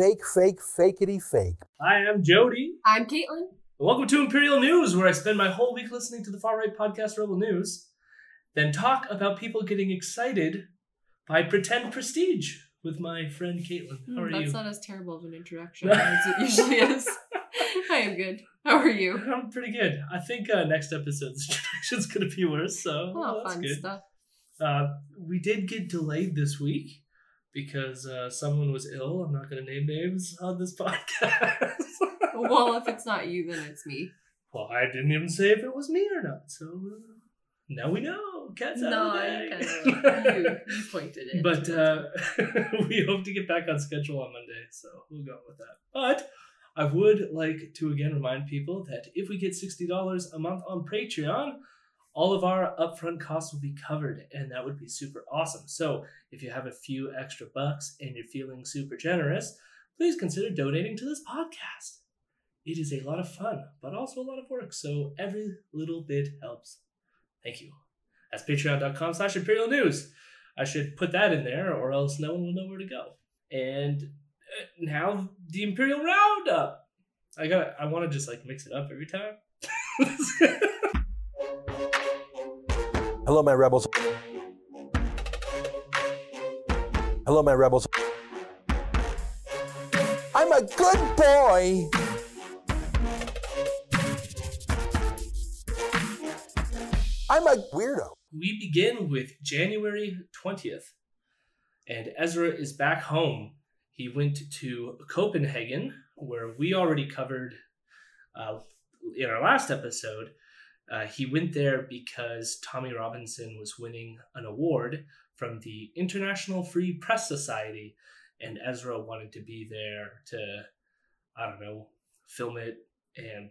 fake, fake, fakeity fake. Hi, I'm Jody. I'm Caitlin. Welcome to Imperial News, where I spend my whole week listening to the far right podcast Rebel News, then talk about people getting excited by pretend prestige with my friend Caitlin. How are Hmm, That's you? not as terrible of an introduction as it usually is. I am good. How are you? I'm pretty good. I think uh, next episode's introduction's going to be worse, so Oh, that's fun good. stuff. Uh, we did get delayed this week because uh, someone was ill. I'm not going to name names on this podcast. Well, if it's not you, then it's me. well, I didn't even say if it was me or not, so uh, now we know. Cat's out no, of the bag. kind of you, you pointed it. But uh, we hope to get back on schedule on Monday, so we'll go with that. But I would like to again remind people that if we get $60 a month on Patreon, all of our upfront costs will be covered, and that would be super awesome. So if you have a few extra bucks and you're feeling super generous, please consider donating to this podcast. It is a lot of fun, but also a lot of work, so every little bit helps. Thank you. That's patreon.com slash imperial news. I should put that in there, or else no one will know where to go. And uh, now the Imperial Roundup. I got. I want to just like mix it up every time. Hello, my rebels. Hello, my rebels. I'm a good boy. I'm a weirdo. we begin with January twentieth, and Ezra is back home. He went to Copenhagen, where we already covered uh, in our last episode. Uh, he went there because Tommy Robinson was winning an award from the International Free Press Society, and Ezra wanted to be there to, I don't know, film it and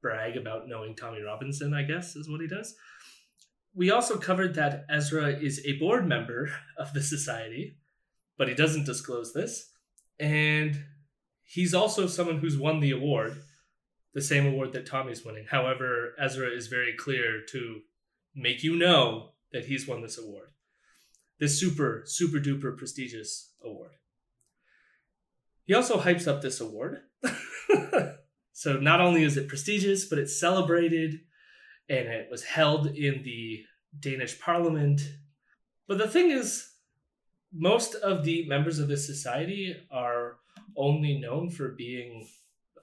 brag about knowing Tommy Robinson, I guess is what he does. We also covered that Ezra is a board member of the society, but he doesn't disclose this. And he's also someone who's won the award, the same award that Tommy's winning. However, Ezra is very clear to make you know that he's won this award. This super, super duper prestigious award. He also hypes up this award. so not only is it prestigious, but it's celebrated and it was held in the Danish parliament. But the thing is, most of the members of this society are only known for being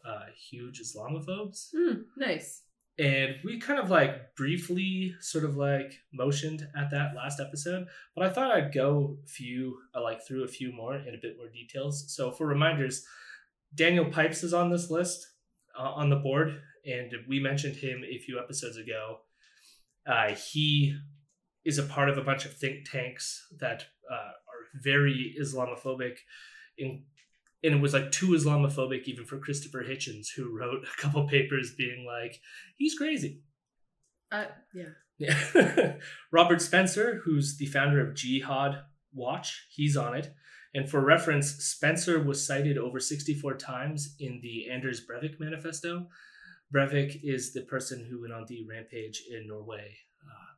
uh, huge Islamophobes. Hmm, nice. And we kind of like briefly sort of like motioned at that last episode, but I thought I'd go a few uh, like through a few more in a bit more details. So for reminders, Daniel Pipes is on this list uh, on the board, and we mentioned him a few episodes ago. Uh, he is a part of a bunch of think tanks that uh, are very Islamophobic. In, and it was like too Islamophobic even for Christopher Hitchens, who wrote a couple papers being like, he's crazy. Uh, yeah. Yeah. Robert Spencer, who's the founder of Jihad Watch, he's on it. And for reference, Spencer was cited over 64 times in the Anders Breivik manifesto. Breivik is the person who went on the rampage in Norway uh,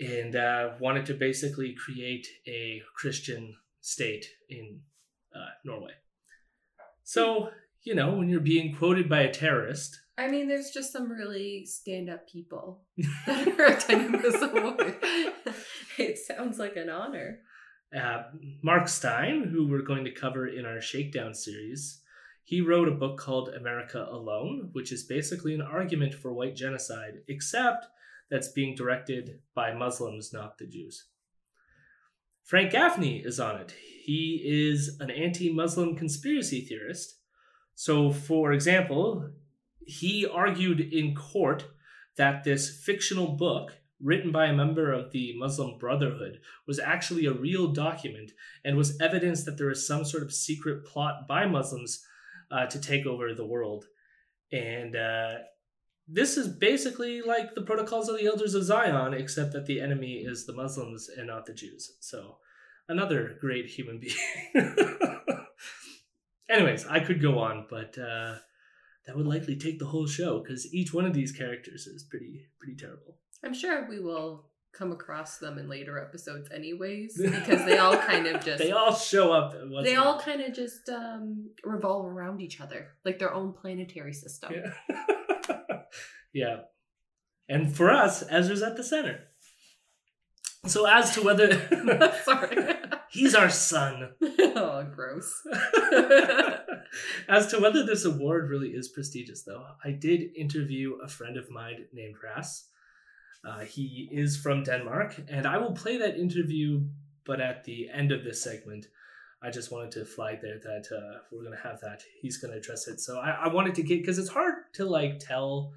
and uh, wanted to basically create a Christian state in uh, Norway. So, you know, when you're being quoted by a terrorist, I mean, there's just some really stand up people that are attending this award. it sounds like an honor. uh, Mark Steyn, who we're going to cover in our Shakedown series, he wrote a book called America Alone, which is basically an argument for white genocide, except that's being directed by Muslims, not the Jews. Frank Gaffney is on it. He is an anti Muslim conspiracy theorist. So, for example, he argued in court that this fictional book, written by a member of the Muslim Brotherhood, was actually a real document and was evidence that there is some sort of secret plot by Muslims uh, to take over the world. And uh, this is basically like the protocols of the elders of Zion, except that the enemy is the Muslims and not the Jews. So, another great human being. Anyways, I could go on, but uh, that would likely take the whole show because each one of these characters is pretty pretty terrible. I'm sure we will come across them in later episodes anyways because they all kind of just they all show up. they all kind of just um revolve around each other like their own planetary system Yeah. yeah. And for us, Ezra's at the center. So as to whether sorry he's our son. oh gross As to whether this award really is prestigious, though, I did interview a friend of mine named Ras. Uh, he is from Denmark, and I will play that interview, but at the end of this segment, I just wanted to flag there that uh, we're going to have that. He's going to address it. So I, I wanted to get, because it's hard to like tell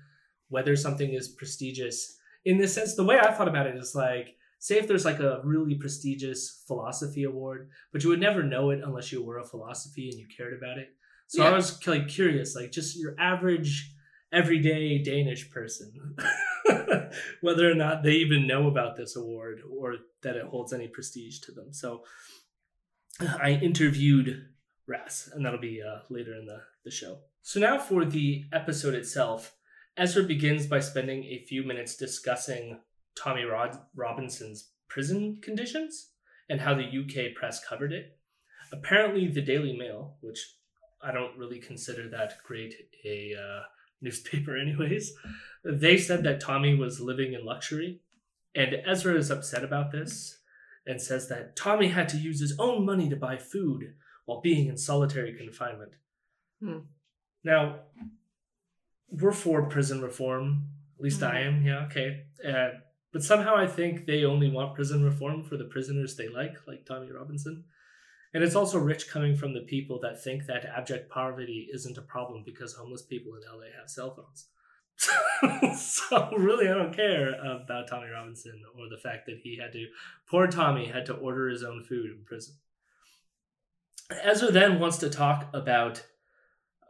whether something is prestigious in this sense. The way I thought about it is like, say if there's like a really prestigious philosophy award, but you would never know it unless you were a philosophy and you cared about it. So I was like curious, like just your average everyday Danish person, whether or not they even know about this award or that it holds any prestige to them. So I interviewed Ras, and that'll be uh, later in the, the show. So now for the episode itself, Ezra begins by spending a few minutes discussing Tommy Rod- Robinson's prison conditions and how the UK press covered it. Apparently, the Daily Mail, which I don't really consider that great a uh, newspaper, anyways, they said that Tommy was living in luxury. And Ezra is upset about this and says that Tommy had to use his own money to buy food while being in solitary confinement. Hmm. Now, we're for prison reform. At least I am. Yeah, okay. Uh, but somehow I think they only want prison reform for the prisoners they like, like Tommy Robinson. And it's also rich coming from the people that think that abject poverty isn't a problem because homeless people in LA have cell phones. so really, I don't care about Tommy Robinson or the fact that he had to, poor Tommy had to order his own food in prison. Ezra then wants to talk about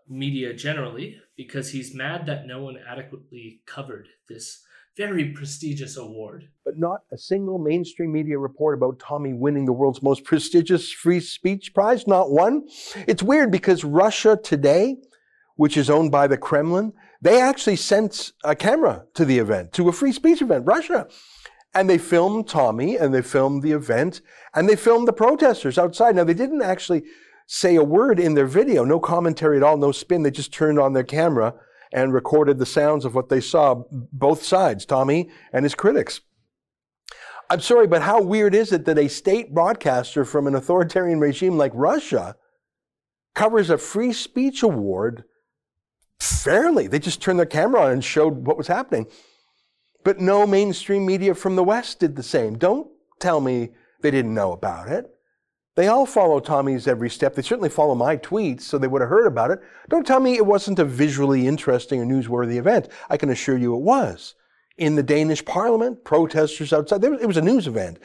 media generally because he's mad that no one adequately covered this very prestigious award. But not a single mainstream media report about Tommy winning the world's most prestigious free speech prize. Not one. It's weird because Russia Today, which is owned by the Kremlin, they actually sent a camera to the event, to a free speech event, Russia. And they filmed Tommy and they filmed the event and they filmed the protesters outside. Now, they didn't actually say a word in their video, no commentary at all, no spin. They just turned on their camera and recorded the sounds of what they saw, both sides, Tommy and his critics. I'm sorry, but how weird is it that a state broadcaster from an authoritarian regime like Russia covers a free speech award fairly? They just turned their camera on and showed what was happening. But no mainstream media from the West did the same. Don't tell me they didn't know about it. They all follow Tommy's every step. They certainly follow my tweets, so they would have heard about it. Don't tell me it wasn't a visually interesting or newsworthy event. I can assure you it was. In the Danish parliament, protesters outside, it was a news event.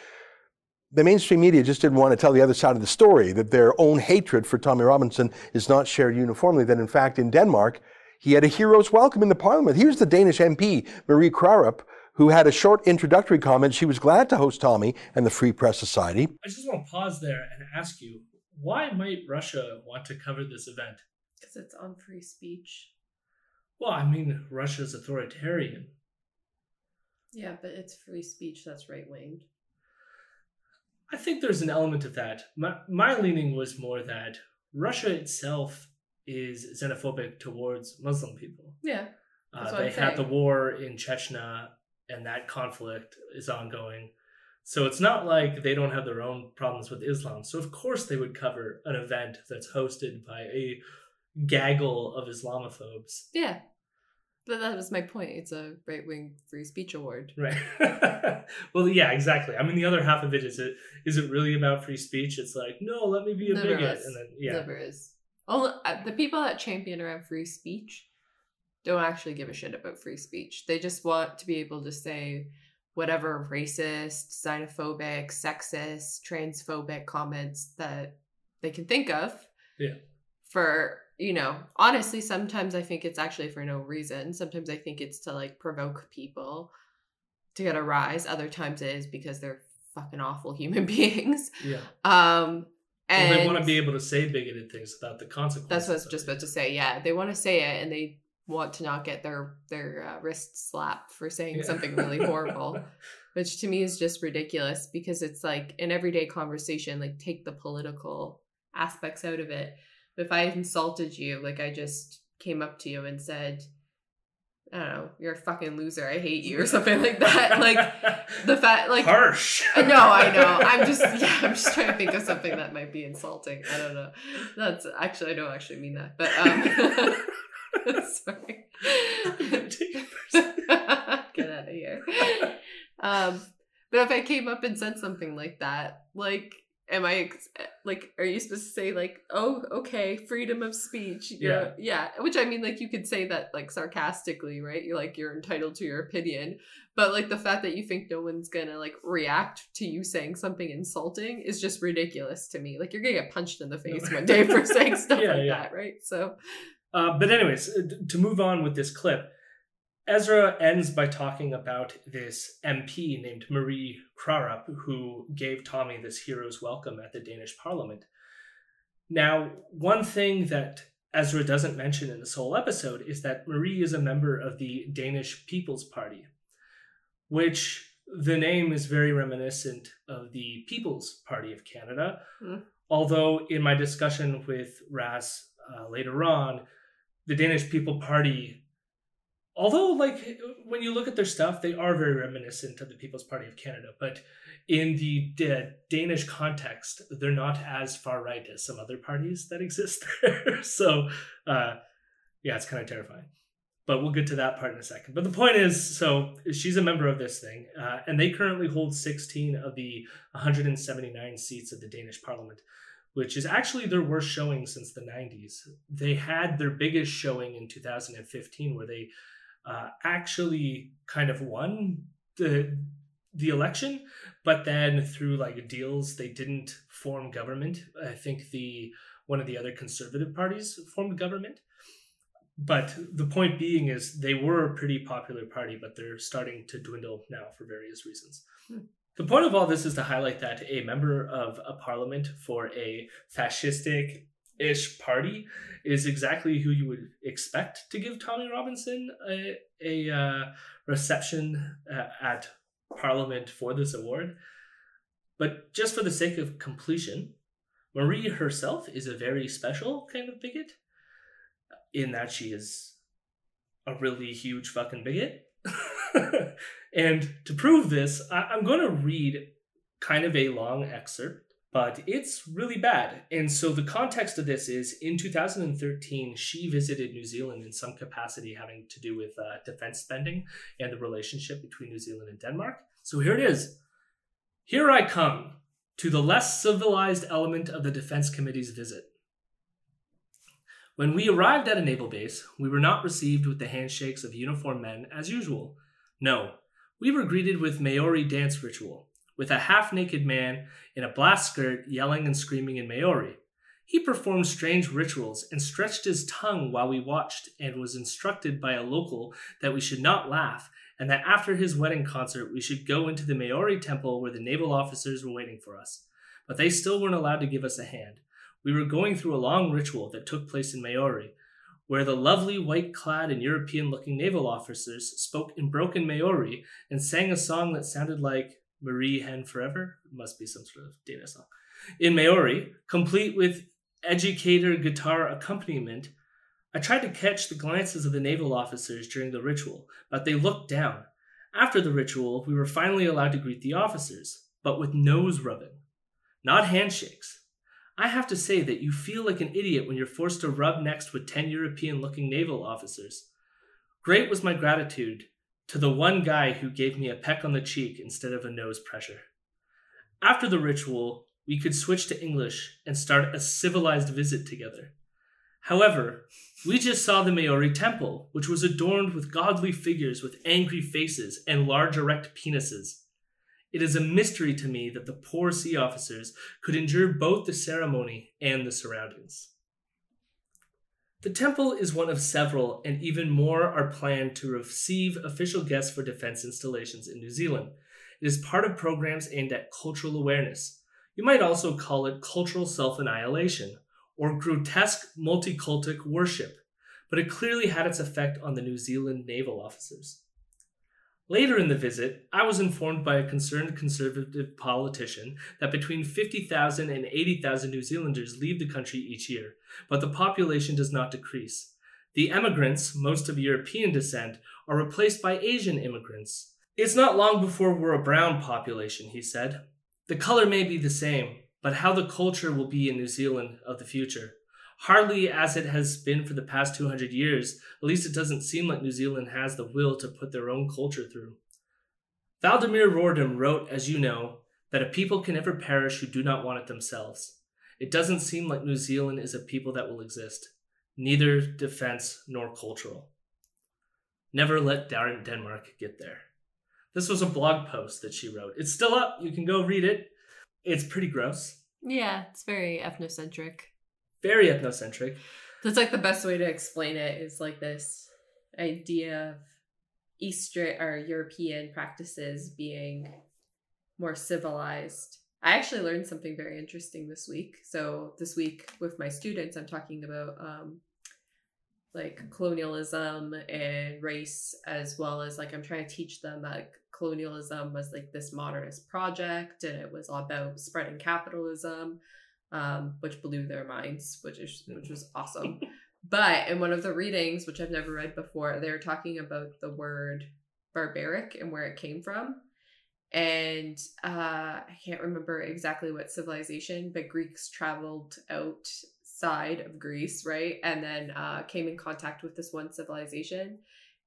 The mainstream media just didn't want to tell the other side of the story, that their own hatred for Tommy Robinson is not shared uniformly, that in fact in Denmark, he had a hero's welcome in the parliament. Here's the Danish MP, Marie Krarup, who had a short introductory comment. She was glad to host Tommy and the Free Press Society. I just want to pause there and ask you why might Russia want to cover this event? because it's on free speech Well, I mean, Russia's authoritarian. yeah but it's free speech that's right winged I think there's an element of that. My, my leaning was more that Russia itself is xenophobic towards Muslim people. yeah Uh, they had the war in Chechnya, and that conflict is ongoing. So it's not like they don't have their own problems with Islam. So of course they would cover an event that's hosted by a gaggle of Islamophobes. yeah but that was my point it's a right wing free speech award Right. well, yeah, exactly. I mean, the other half of it is it is it really about free speech? It's like, no, let me be a Never bigot, is. and then yeah, Never is. Only, uh, the people that champion around free speech don't actually give a shit about free speech. They just want to be able to say whatever racist, xenophobic, sexist, transphobic comments that they can think of. Yeah. For, you know, honestly, sometimes I think it's actually for no reason. Sometimes I think it's to like provoke people to get a rise. Other times it is because they're fucking awful human beings. yeah. Um, Well, and they want to be able to say bigoted things about the consequences. that's what I was just about to say. Yeah, they want to say it, and they want to not get their their uh, wrists slapped for saying Yeah. something really horrible. which to me is just ridiculous because it's like an everyday conversation, like take the political aspects out of it. But if I insulted you, like I just came up to you and said, I don't know, you're a fucking loser. I hate you or something like that. Like the fact, like harsh. no, I know. I'm just, yeah, I'm just trying to think of something that might be insulting. I don't know. That's actually, I don't actually mean that, but um, sorry. Get out of here. Um, but if I came up and said something like that, like am I ex- like are you supposed to say like oh okay freedom of speech yeah. yeah which I mean like you could say that like sarcastically right? You're like you're entitled to your opinion. But like the fact that you think no one's gonna like react to you saying something insulting is just ridiculous to me. Like you're gonna get punched in the face one day for saying stuff Yeah, like yeah. that right? So Uh, but anyways, uh, to move on with this clip, Ezra ends by talking about this MP named Marie Krarup, who gave Tommy this hero's welcome at the Danish Parliament. Now, one thing that Ezra doesn't mention in this whole episode is that Marie is a member of the Danish People's Party, which the name is very reminiscent of the People's Party of Canada. Hmm. Although, in my discussion with Ras uh, later on, the Danish People Party, although like when you look at their stuff, they are very reminiscent of the People's Party of Canada, but in the Da- Danish context, they're not as far right as some other parties that exist there. so, uh, yeah, it's kind of terrifying. But we'll get to that part in a second. But the point is, so she's a member of this thing, uh, and they currently hold 16 of the 179 seats of the Danish Parliament which is actually their worst showing since the 90s. They had their biggest showing in 2015, where they uh, actually kind of won the the election, but then through like deals, they didn't form government. I think the one of the other conservative parties formed government. But the point being is they were a pretty popular party, but they're starting to dwindle now for various reasons. The point of all this is to highlight that a member of a parliament for a fascistic ish party is exactly who you would expect to give Tommy Robinson a, a uh, reception uh, at parliament for this award. But just for the sake of completion, Marie herself is a very special kind of bigot in that she is a really huge fucking bigot. and to prove this, I- I'm going to read kind of a long excerpt, but it's really bad. And so the context of this is in 2013, she visited New Zealand in some capacity having to do with uh, defense spending and the relationship between New Zealand and Denmark. So here it is. Here I come to the less civilized element of the Defense Committee's visit. When we arrived at a naval base, we were not received with the handshakes of uniformed men as usual. No, we were greeted with Maori dance ritual, with a half naked man in a blast skirt yelling and screaming in Maori. He performed strange rituals and stretched his tongue while we watched and was instructed by a local that we should not laugh and that after his wedding concert we should go into the Maori temple where the naval officers were waiting for us. But they still weren't allowed to give us a hand. We were going through a long ritual that took place in Maori, where the lovely white clad and European looking naval officers spoke in broken Maori and sang a song that sounded like Marie Hen Forever. It must be some sort of Danish song. In Maori, complete with educator guitar accompaniment, I tried to catch the glances of the naval officers during the ritual, but they looked down. After the ritual, we were finally allowed to greet the officers, but with nose rubbing, not handshakes. I have to say that you feel like an idiot when you're forced to rub next with 10 European looking naval officers. Great was my gratitude to the one guy who gave me a peck on the cheek instead of a nose pressure. After the ritual, we could switch to English and start a civilized visit together. However, we just saw the Maori temple, which was adorned with godly figures with angry faces and large erect penises. It is a mystery to me that the poor sea officers could endure both the ceremony and the surroundings. The temple is one of several, and even more are planned to receive official guests for defense installations in New Zealand. It is part of programs aimed at cultural awareness. You might also call it cultural self annihilation or grotesque multicultic worship, but it clearly had its effect on the New Zealand naval officers. Later in the visit, I was informed by a concerned conservative politician that between 50,000 and 80,000 New Zealanders leave the country each year, but the population does not decrease. The emigrants, most of European descent, are replaced by Asian immigrants. It's not long before we're a brown population, he said. The color may be the same, but how the culture will be in New Zealand of the future. Hardly as it has been for the past 200 years, at least it doesn't seem like New Zealand has the will to put their own culture through. Valdemar Rordam wrote, as you know, that a people can never perish who do not want it themselves. It doesn't seem like New Zealand is a people that will exist, neither defense nor cultural. Never let Darren Denmark get there. This was a blog post that she wrote. It's still up. You can go read it. It's pretty gross. Yeah, it's very ethnocentric very ethnocentric. That's like the best way to explain it is like this idea of Eastern or European practices being more civilized. I actually learned something very interesting this week. So this week with my students, I'm talking about um, like colonialism and race, as well as like I'm trying to teach them that colonialism was like this modernist project and it was all about spreading capitalism um, which blew their minds, which is which was awesome. but in one of the readings, which I've never read before, they were talking about the word barbaric and where it came from. And uh, I can't remember exactly what civilization, but Greeks traveled outside of Greece, right? And then uh, came in contact with this one civilization.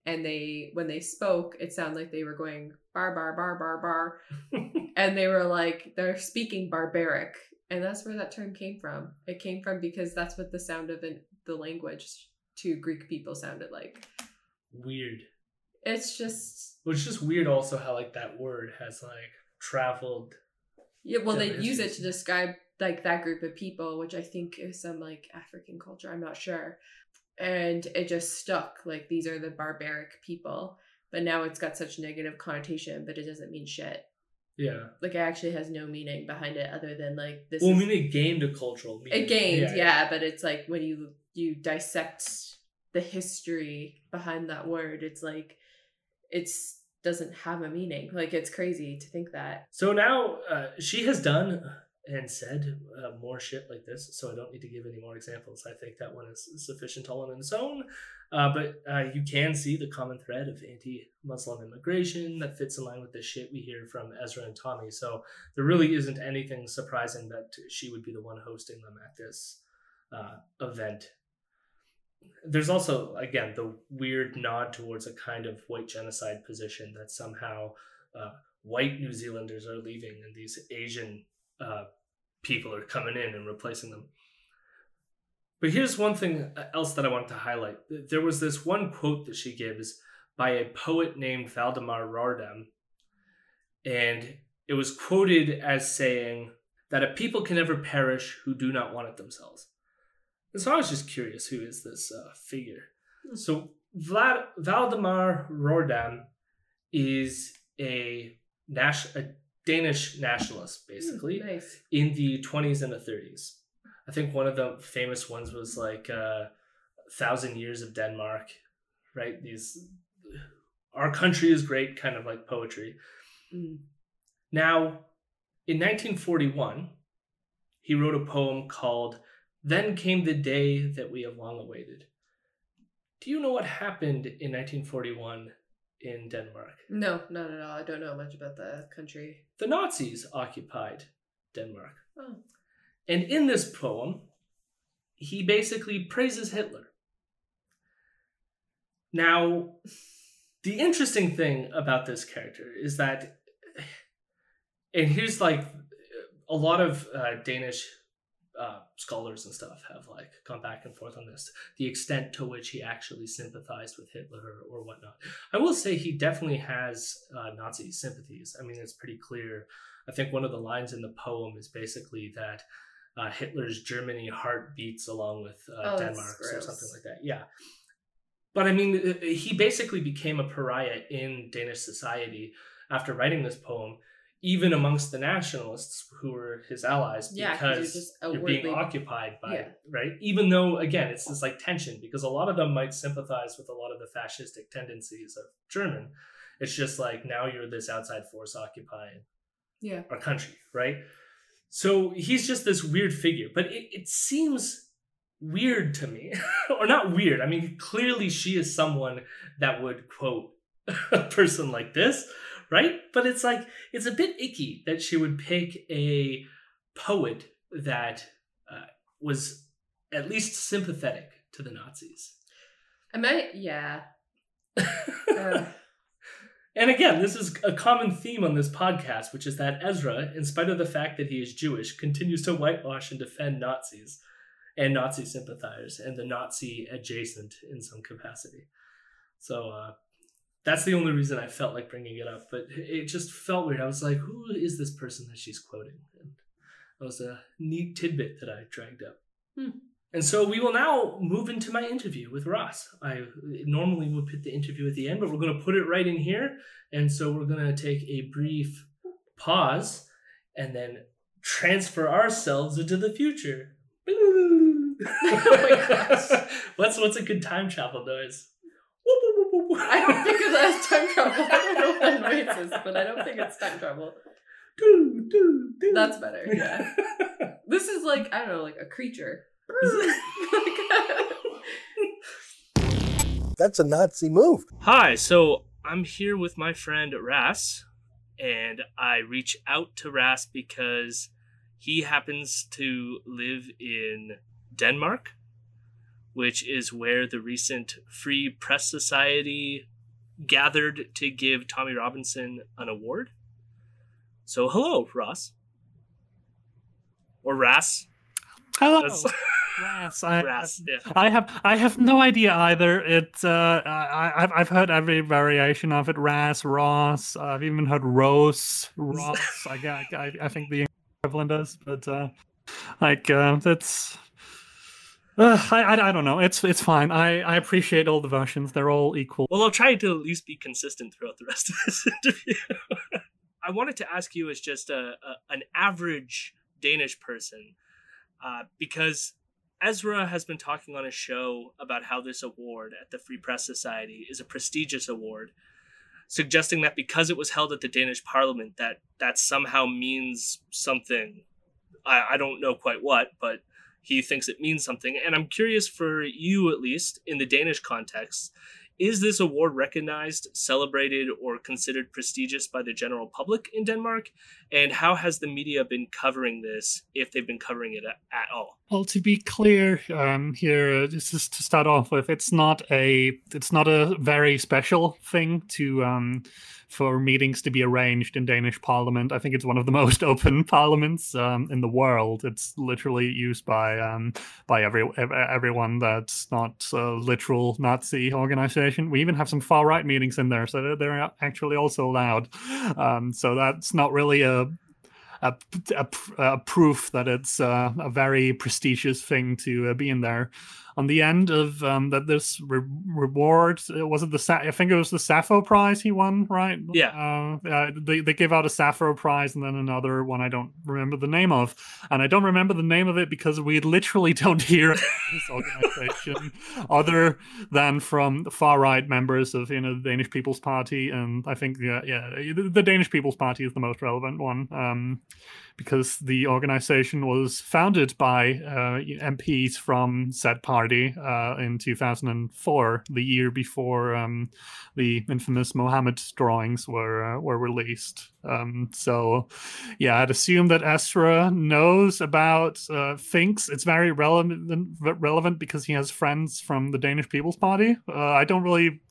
And they, when they spoke, it sounded like they were going bar, bar, bar, bar, bar. and they were like, they're speaking barbaric and that's where that term came from. It came from because that's what the sound of an, the language to Greek people sounded like. Weird. It's just. Well, it's just weird also how like that word has like traveled. Yeah, well, they use it to describe like that group of people, which I think is some like African culture. I'm not sure, and it just stuck. Like these are the barbaric people, but now it's got such negative connotation, but it doesn't mean shit. Yeah. Like it actually has no meaning behind it other than like this. Well, is, I mean, it gained a cultural meaning. It gained, yeah, yeah, but it's like when you you dissect the history behind that word, it's like it's doesn't have a meaning. Like it's crazy to think that. So now uh, she has done and said uh, more shit like this, so I don't need to give any more examples. I think that one is sufficient all on its own. Uh, but uh, you can see the common thread of anti-Muslim immigration that fits in line with the shit we hear from Ezra and Tommy. So there really isn't anything surprising that she would be the one hosting them at this uh, event. There's also, again, the weird nod towards a kind of white genocide position that somehow uh, white New Zealanders are leaving and these Asian uh, people are coming in and replacing them. But here's one thing else that I want to highlight. There was this one quote that she gives by a poet named Valdemar Rordam, and it was quoted as saying that a people can never perish who do not want it themselves. And so I was just curious who is this uh, figure? Hmm. So Vlad, Valdemar Rordam is a, nas- a Danish nationalists, basically, nice. in the 20s and the 30s. I think one of the famous ones was like uh, Thousand Years of Denmark, right? These, our country is great, kind of like poetry. Mm. Now, in 1941, he wrote a poem called Then Came the Day That We Have Long Awaited. Do you know what happened in 1941 in Denmark? No, not at all. I don't know much about the country. The Nazis occupied Denmark. Oh. And in this poem, he basically praises Hitler. Now, the interesting thing about this character is that, and here's like a lot of uh, Danish uh, scholars and stuff have like gone back and forth on this, the extent to which he actually sympathized with Hitler or whatnot. I will say he definitely has uh, Nazi sympathies. I mean, it's pretty clear. I think one of the lines in the poem is basically that uh, Hitler's Germany heart beats along with uh, oh, Denmark's or something like that. Yeah. But I mean, uh, uh, he basically became a pariah in Danish society after writing this poem, even amongst the nationalists who were his allies, yeah, because you're, you're, being occupied by yeah. right. Even though, again, it's this like tension because a lot of them might sympathize with a lot of the fascistic tendencies of German It's just like now you're this outside force occupying Yeah. our country, right? So he's just this weird figure, but it, it seems weird to me. or not weird. I mean, clearly she is someone that would quote a person like this, right? But it's like, it's a bit icky that she would pick a poet that uh, was at least sympathetic to the Nazis. Am I. Yeah. Uh, And again, this is a common theme on this podcast, which is that Ezra, in spite of the fact that he is Jewish, continues to whitewash and defend Nazis and Nazi sympathizers and the Nazi adjacent in some capacity. So uh, that's the only reason I felt like bringing it up. But it just felt weird. I was like, who is this person that she's quoting? And that was a neat tidbit that I dragged up. Hmm. And so we will now move into my interview with Ross. I normally would put the interview at the end, but we're going to put it right in here. And so we're going to take a brief pause and then transfer ourselves into the future. Oh what's what's a good time travel noise? I don't think of that as time travel. I don't know what that noise is, but I don't think it's time travel. Do, do, do. That's better. Yeah. This is like I don't know, like a creature. That's a Nazi move. Hi, so I'm here with my friend Ras, and I reach out to Ras because he happens to live in Denmark, which is where the recent Free Press Society gathered to give Tommy Robinson an award. So, hello, Ross. Or Ras. Hello, Ras. I, Ras, yeah. I have I have no idea either. It uh, I I've I've heard every variation of it. Ras, Ross. I've even heard Rose, Ross. I, I I think the equivalent is, but uh, like uh, that's. Uh, I, I I don't know. It's it's fine. I I appreciate all the versions. They're all equal. Well, I'll try to at least be consistent throughout the rest of this interview. I wanted to ask you as just a, a an average Danish person, uh, because Ezra has been talking on a show about how this award at the Free Press Society is a prestigious award, suggesting that because it was held at the Danish Parliament, that that somehow means something. I, I don't know quite what, but he thinks it means something. And I'm curious for you, at least in the Danish context, is this award recognized, celebrated, or considered prestigious by the general public in Denmark? And how has the media been covering this, if they've been covering it at, all? Well, to be clear, um, here, uh, just is to start off with, it's not a it's not a very special thing to um, for meetings to be arranged in Danish Parliament. I think it's one of the most open parliaments um, in the world. It's literally used by um, by every everyone that's not a literal Nazi organization. We even have some far right meetings in there, so they're, actually also allowed. Um, so that's not really a a, a, a proof that it's uh, a very prestigious thing to uh, be in there. On the end of um, that, this re- reward was it the Sa- I think it was the Sappho Prize he won, right? Yeah. Uh, uh, they they give out a Sappho Prize and then another one I don't remember the name of, and I don't remember the name of it because we literally don't hear this organization other than from far right members of you know the Danish People's Party, and I think yeah yeah the, the Danish People's Party is the most relevant one. Um, because the organization was founded by uh, MPs from said party uh, in 2004, the year before um, the infamous Mohammed drawings were uh, were released. Um, so, yeah, I'd assume that Ezra knows about uh, thinks it's very relevant relevant because he has friends from the Danish People's Party. Uh, I don't really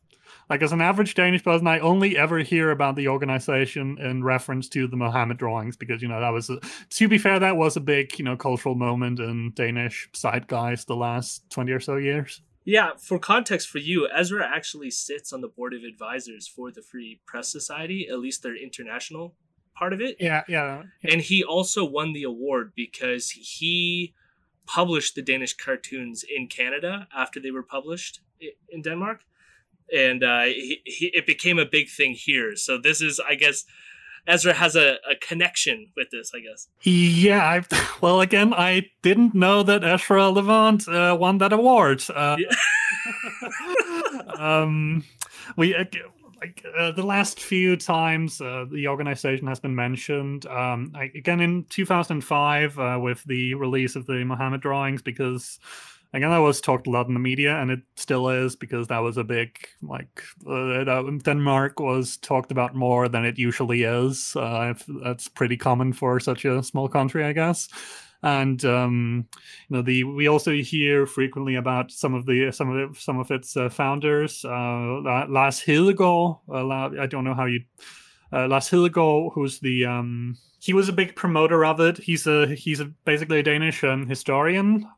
like as an average Danish person, I only ever hear about the organization in reference to the Mohammed drawings because you know that was a, to be fair, that was a big you know cultural moment in Danish zeitgeist the last twenty or so years. Yeah, for context for you, Ezra actually sits on the board of advisors for the Free Press Society, at least their international part of it. Yeah, yeah. And he also won the award because he published the Danish cartoons in Canada after they were published in Denmark. And uh, he, he, it became a big thing here. So this is, I guess, Ezra has a, a connection with this, I guess. Yeah, I, well, again, I didn't know that Ezra Levant uh, won that award. Uh, um, we, uh, like uh, the last few times uh, the organization has been mentioned, um, I, again in 2005 uh, with the release of the Muhammad drawings, because again that was talked a lot in the media, and it still is because that was a big like uh, Denmark was talked about more than it usually is. Uh, that's pretty common for such a small country, I guess and um, you know the we also hear frequently about some of the some of the, some of its uh, founders. Uh, Lars Hedegaard, uh, I don't know how you uh, Lars Hedegaard, who's the um, he was a big promoter of it. He's a he's a, basically a Danish um, historian.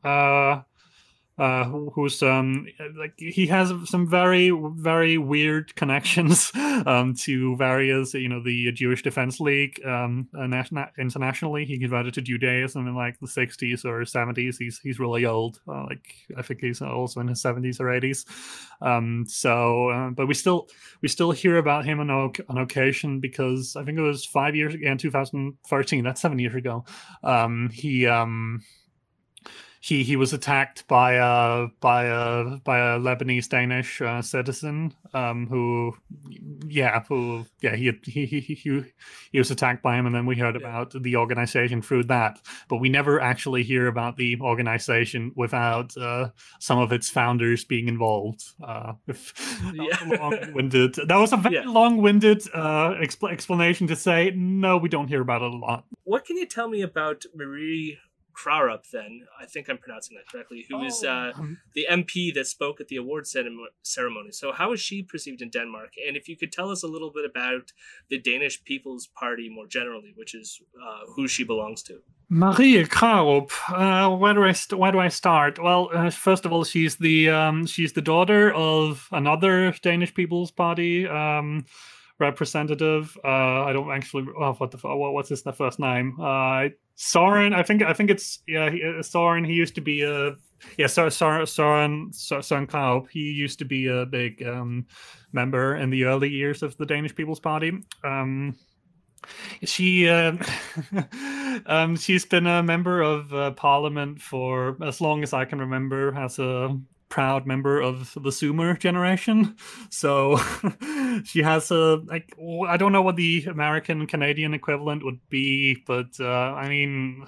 Uh, uh, who's um like he has some very very weird connections um to various you know the Jewish Defense League um national internationally. He converted to Judaism in like the 60s or 70s he's he's really old. Uh, like I think he's also in his 70s or 80s um so uh, but we still we still hear about him on, on occasion because I think it was five years again 2013 that's seven years ago. Um he um he he was attacked by a by a by a Lebanese Danish uh, citizen um, who yeah who yeah he, he he he he was attacked by him and then we heard yeah. about the organization through that but we never actually hear about the organization without uh, some of its founders being involved uh, if, yeah. long-winded that was a very yeah. long-winded uh, expl- explanation to say no we don't hear about it a lot what can you tell me about Marie Krarup, then I think I'm pronouncing that correctly, Who oh, is uh, um, the MP that spoke at the award ceremony. So, how is she perceived in Denmark? And if you could tell us a little bit about the Danish People's Party more generally, which is uh, who she belongs to. Marie Krarup. Uh, where do I st- where do I start? Well, uh, first of all, she's the um, she's the daughter of another Danish People's Party. Um, representative. Uh, I don't actually. Oh, what the what, what's his first name? Uh, Soren. I think I think it's yeah. He, uh, Soren. He used to be a yeah. Soren Soren Soren Krarup. He used to be a big um, member in the early years of the Danish People's Party. Um, she uh, um, she's been a member of uh, parliament for as long as I can remember as a proud member of the Zoomer generation. So she has a like I don't know what the American Canadian equivalent would be, but uh, I mean,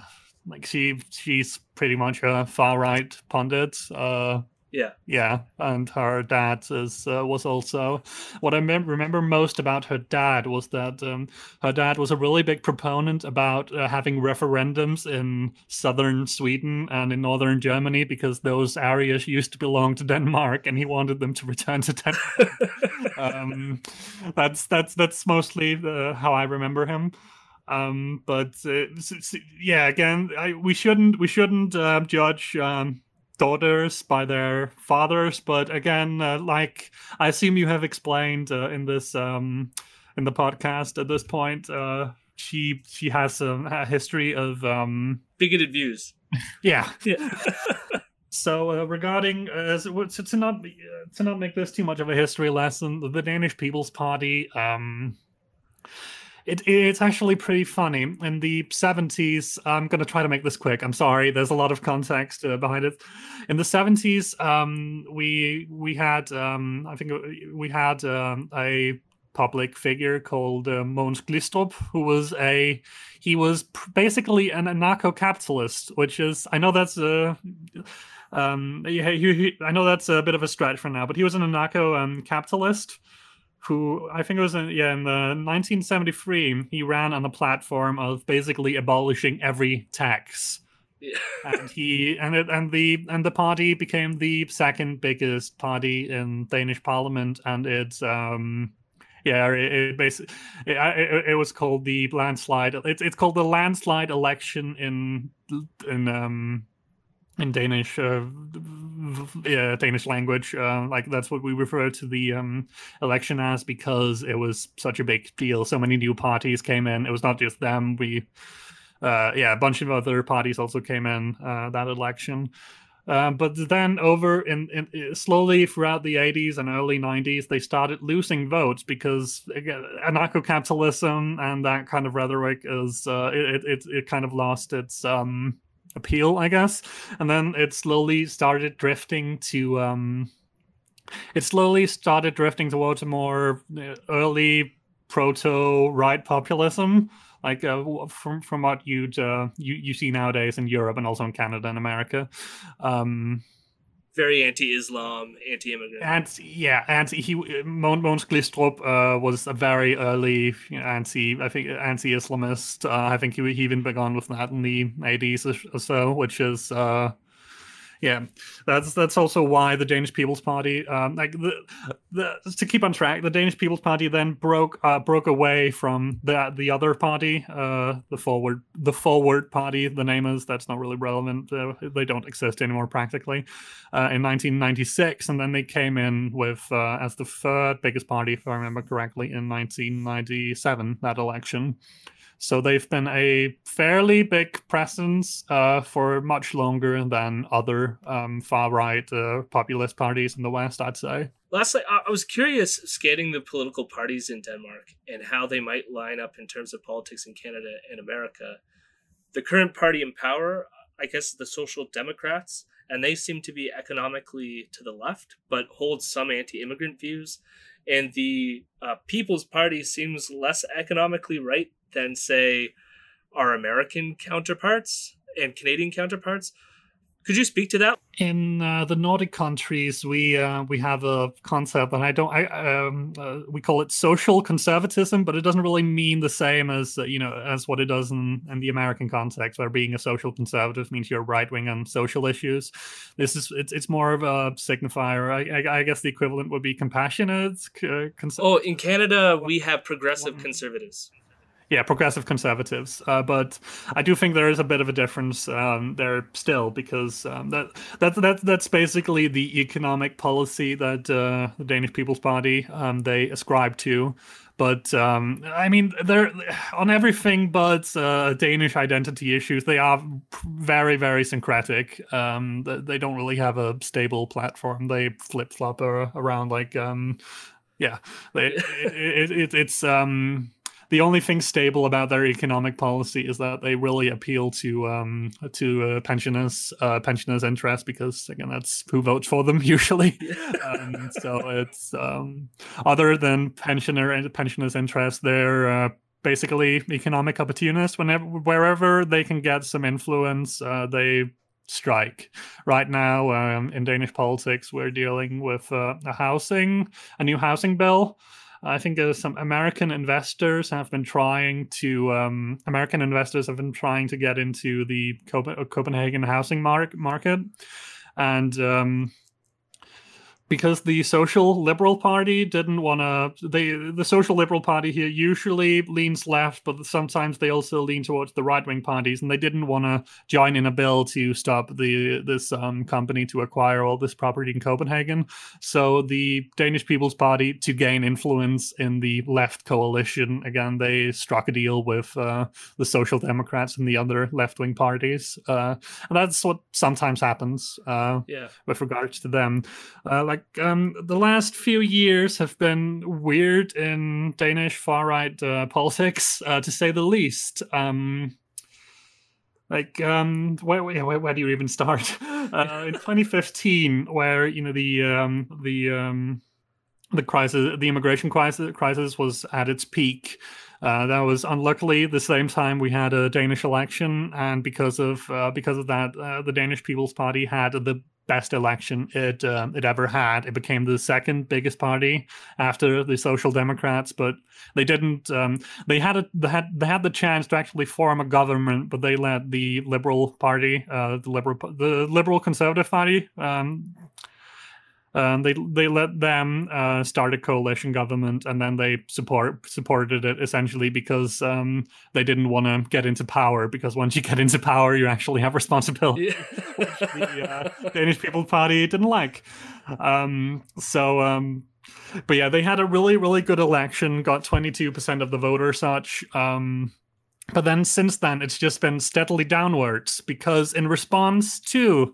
like she she's pretty much a far right pundit. Uh, yeah, yeah, and her dad is uh, was also what I mem- remember most about her dad was that um, her dad was a really big proponent about uh, having referendums in southern Sweden and in northern Germany because those areas used to belong to Denmark, and he wanted them to return to Denmark. um, that's that's that's mostly the, how I remember him um but uh, yeah again I, we shouldn't we shouldn't uh, judge um daughters by their fathers but again uh, like i assume you have explained uh, in this um in the podcast at this point uh she she has a, a history of um bigoted views. Yeah. Yeah. So uh, regarding uh, so, to not to not make this too much of a history lesson, the Danish People's Party um, it, it's actually pretty funny. In the 70s, I'm going to try to make this quick. I'm sorry. There's a lot of context uh, behind it. In the 70s, um, we we had um, I think we had um, a public figure called uh, Mogens Glistrup, who was a he was basically an anarcho-capitalist, which is I know that's a um, he, he, I know that's a bit of a stretch for now, but he was an anarcho-capitalist. Um, who I think it was in, yeah in the 1973 he ran on the platform of basically abolishing every tax. Yeah. and he and it and the and the party became the second biggest party in Danish parliament and it's um yeah it, it basically it, it, it, was called the landslide it's it's called the landslide election in in um in Danish, uh, yeah, Danish language. Uh, like that's what we refer to the um, election as because it was such a big deal. So many new parties came in. It was not just them. We, uh, yeah, a bunch of other parties also came in uh, that election. Uh, but then over in, in, slowly throughout the 80s and early 90s they started losing votes because anarcho-capitalism and that kind of rhetoric is uh, it, it, it kind of lost its um, appeal, I guess. And then it slowly started drifting to um, it slowly started drifting towards a more uh, early proto right populism like uh, from from what you'd uh, you you see nowadays in Europe and also in Canada and America. Um, very anti-Islam, anti-immigrant. And yeah, and he Mogens Glistrup uh, was a very early anti, I think anti-Islamist. Uh, I think he, he even began with that in the eighties or so, which is uh, yeah, that's that's also why the Danish People's Party, um, like the, the to keep on track, the Danish People's Party then broke uh, broke away from the the other party, uh, the Forward the Forward Party. The name is that's not really relevant. Uh, they don't exist anymore practically. Uh, in 1996, and then they came in with uh, as the third biggest party, if I remember correctly, in 1997 that election. So they've been a fairly big presence uh, for much longer than other um, far right uh, populist parties in the West, I'd say. Lastly, I was curious scanning the political parties in Denmark and how they might line up in terms of politics in Canada and America. The current party in power, I guess, the Social Democrats, and they seem to be economically to the left, but hold some anti immigrant views. And the uh, People's Party seems less economically right than say our American counterparts and Canadian counterparts. Could you speak to that? In uh, the Nordic countries, we uh, we have a concept and I don't. I um, uh, we call it social conservatism, but it doesn't really mean the same as uh, you know as what it does in, in the American context, where being a social conservative means you're right wing on social issues. This is it's it's more of a signifier. I, I, I guess the equivalent would be compassionate. Uh, cons- oh, in Canada, we have progressive conservatives yeah, progressive conservatives. Uh, but I do think there is a bit of a difference um, there still because um, that that's that, that's basically the economic policy that uh, the Danish People's Party um, they ascribe to. But um, I mean, they're on everything but uh, Danish identity issues. They are very, very syncretic. Um, they don't really have a stable platform. They flip flop around like, um, yeah, they, it, it, it's um, the only thing stable about their economic policy is that they really appeal to um, to uh, pensioners uh, pensioners' interests because again that's who votes for them usually. um, so it's um, other than pensioner and pensioners' interests, they're uh, basically economic opportunists. Whenever wherever they can get some influence, uh, they strike. Right now, um, in Danish politics, we're dealing with uh, a housing, a new housing bill. I think uh, some American investors have been trying to um, American investors have been trying to get into the Copenhagen housing mar- market, and um, because the social liberal party didn't want to they the social liberal party here usually leans left but sometimes they also lean towards the right-wing parties and they didn't want to join in a bill to stop the this um, company to acquire all this property in copenhagen so the danish people's party to gain influence in the left coalition again they struck a deal with uh, the social democrats and the other left-wing parties uh, and that's what sometimes happens uh, yeah. with regards to them uh, like like um, the last few years have been weird in Danish far right uh, politics, uh, to say the least. Um, like um, where, where, where do you even start? Uh, in 2015, where you know the um, the um, the crisis, the immigration crisis, crisis was at its peak. Uh, that was unluckily the same time we had a Danish election, and because of uh, because of that, uh, the Danish People's Party had the best election it um, it ever had. It became the second biggest party after the Social Democrats, but they didn't. Um, they had a they had they had the chance to actually form a government, but they let the Liberal Party, uh, the Liberal the Liberal Conservative Party, um, um, they they let them uh, start a coalition government, and then they support supported it essentially because um, they didn't want to get into power. Because once you get into power, you actually have responsibility, yeah. which the uh, Danish People's Party didn't like. Um, so. Um, but yeah, they had a really, really good election, got 22% of the vote or such. Um, but then since then, it's just been steadily downwards because in response to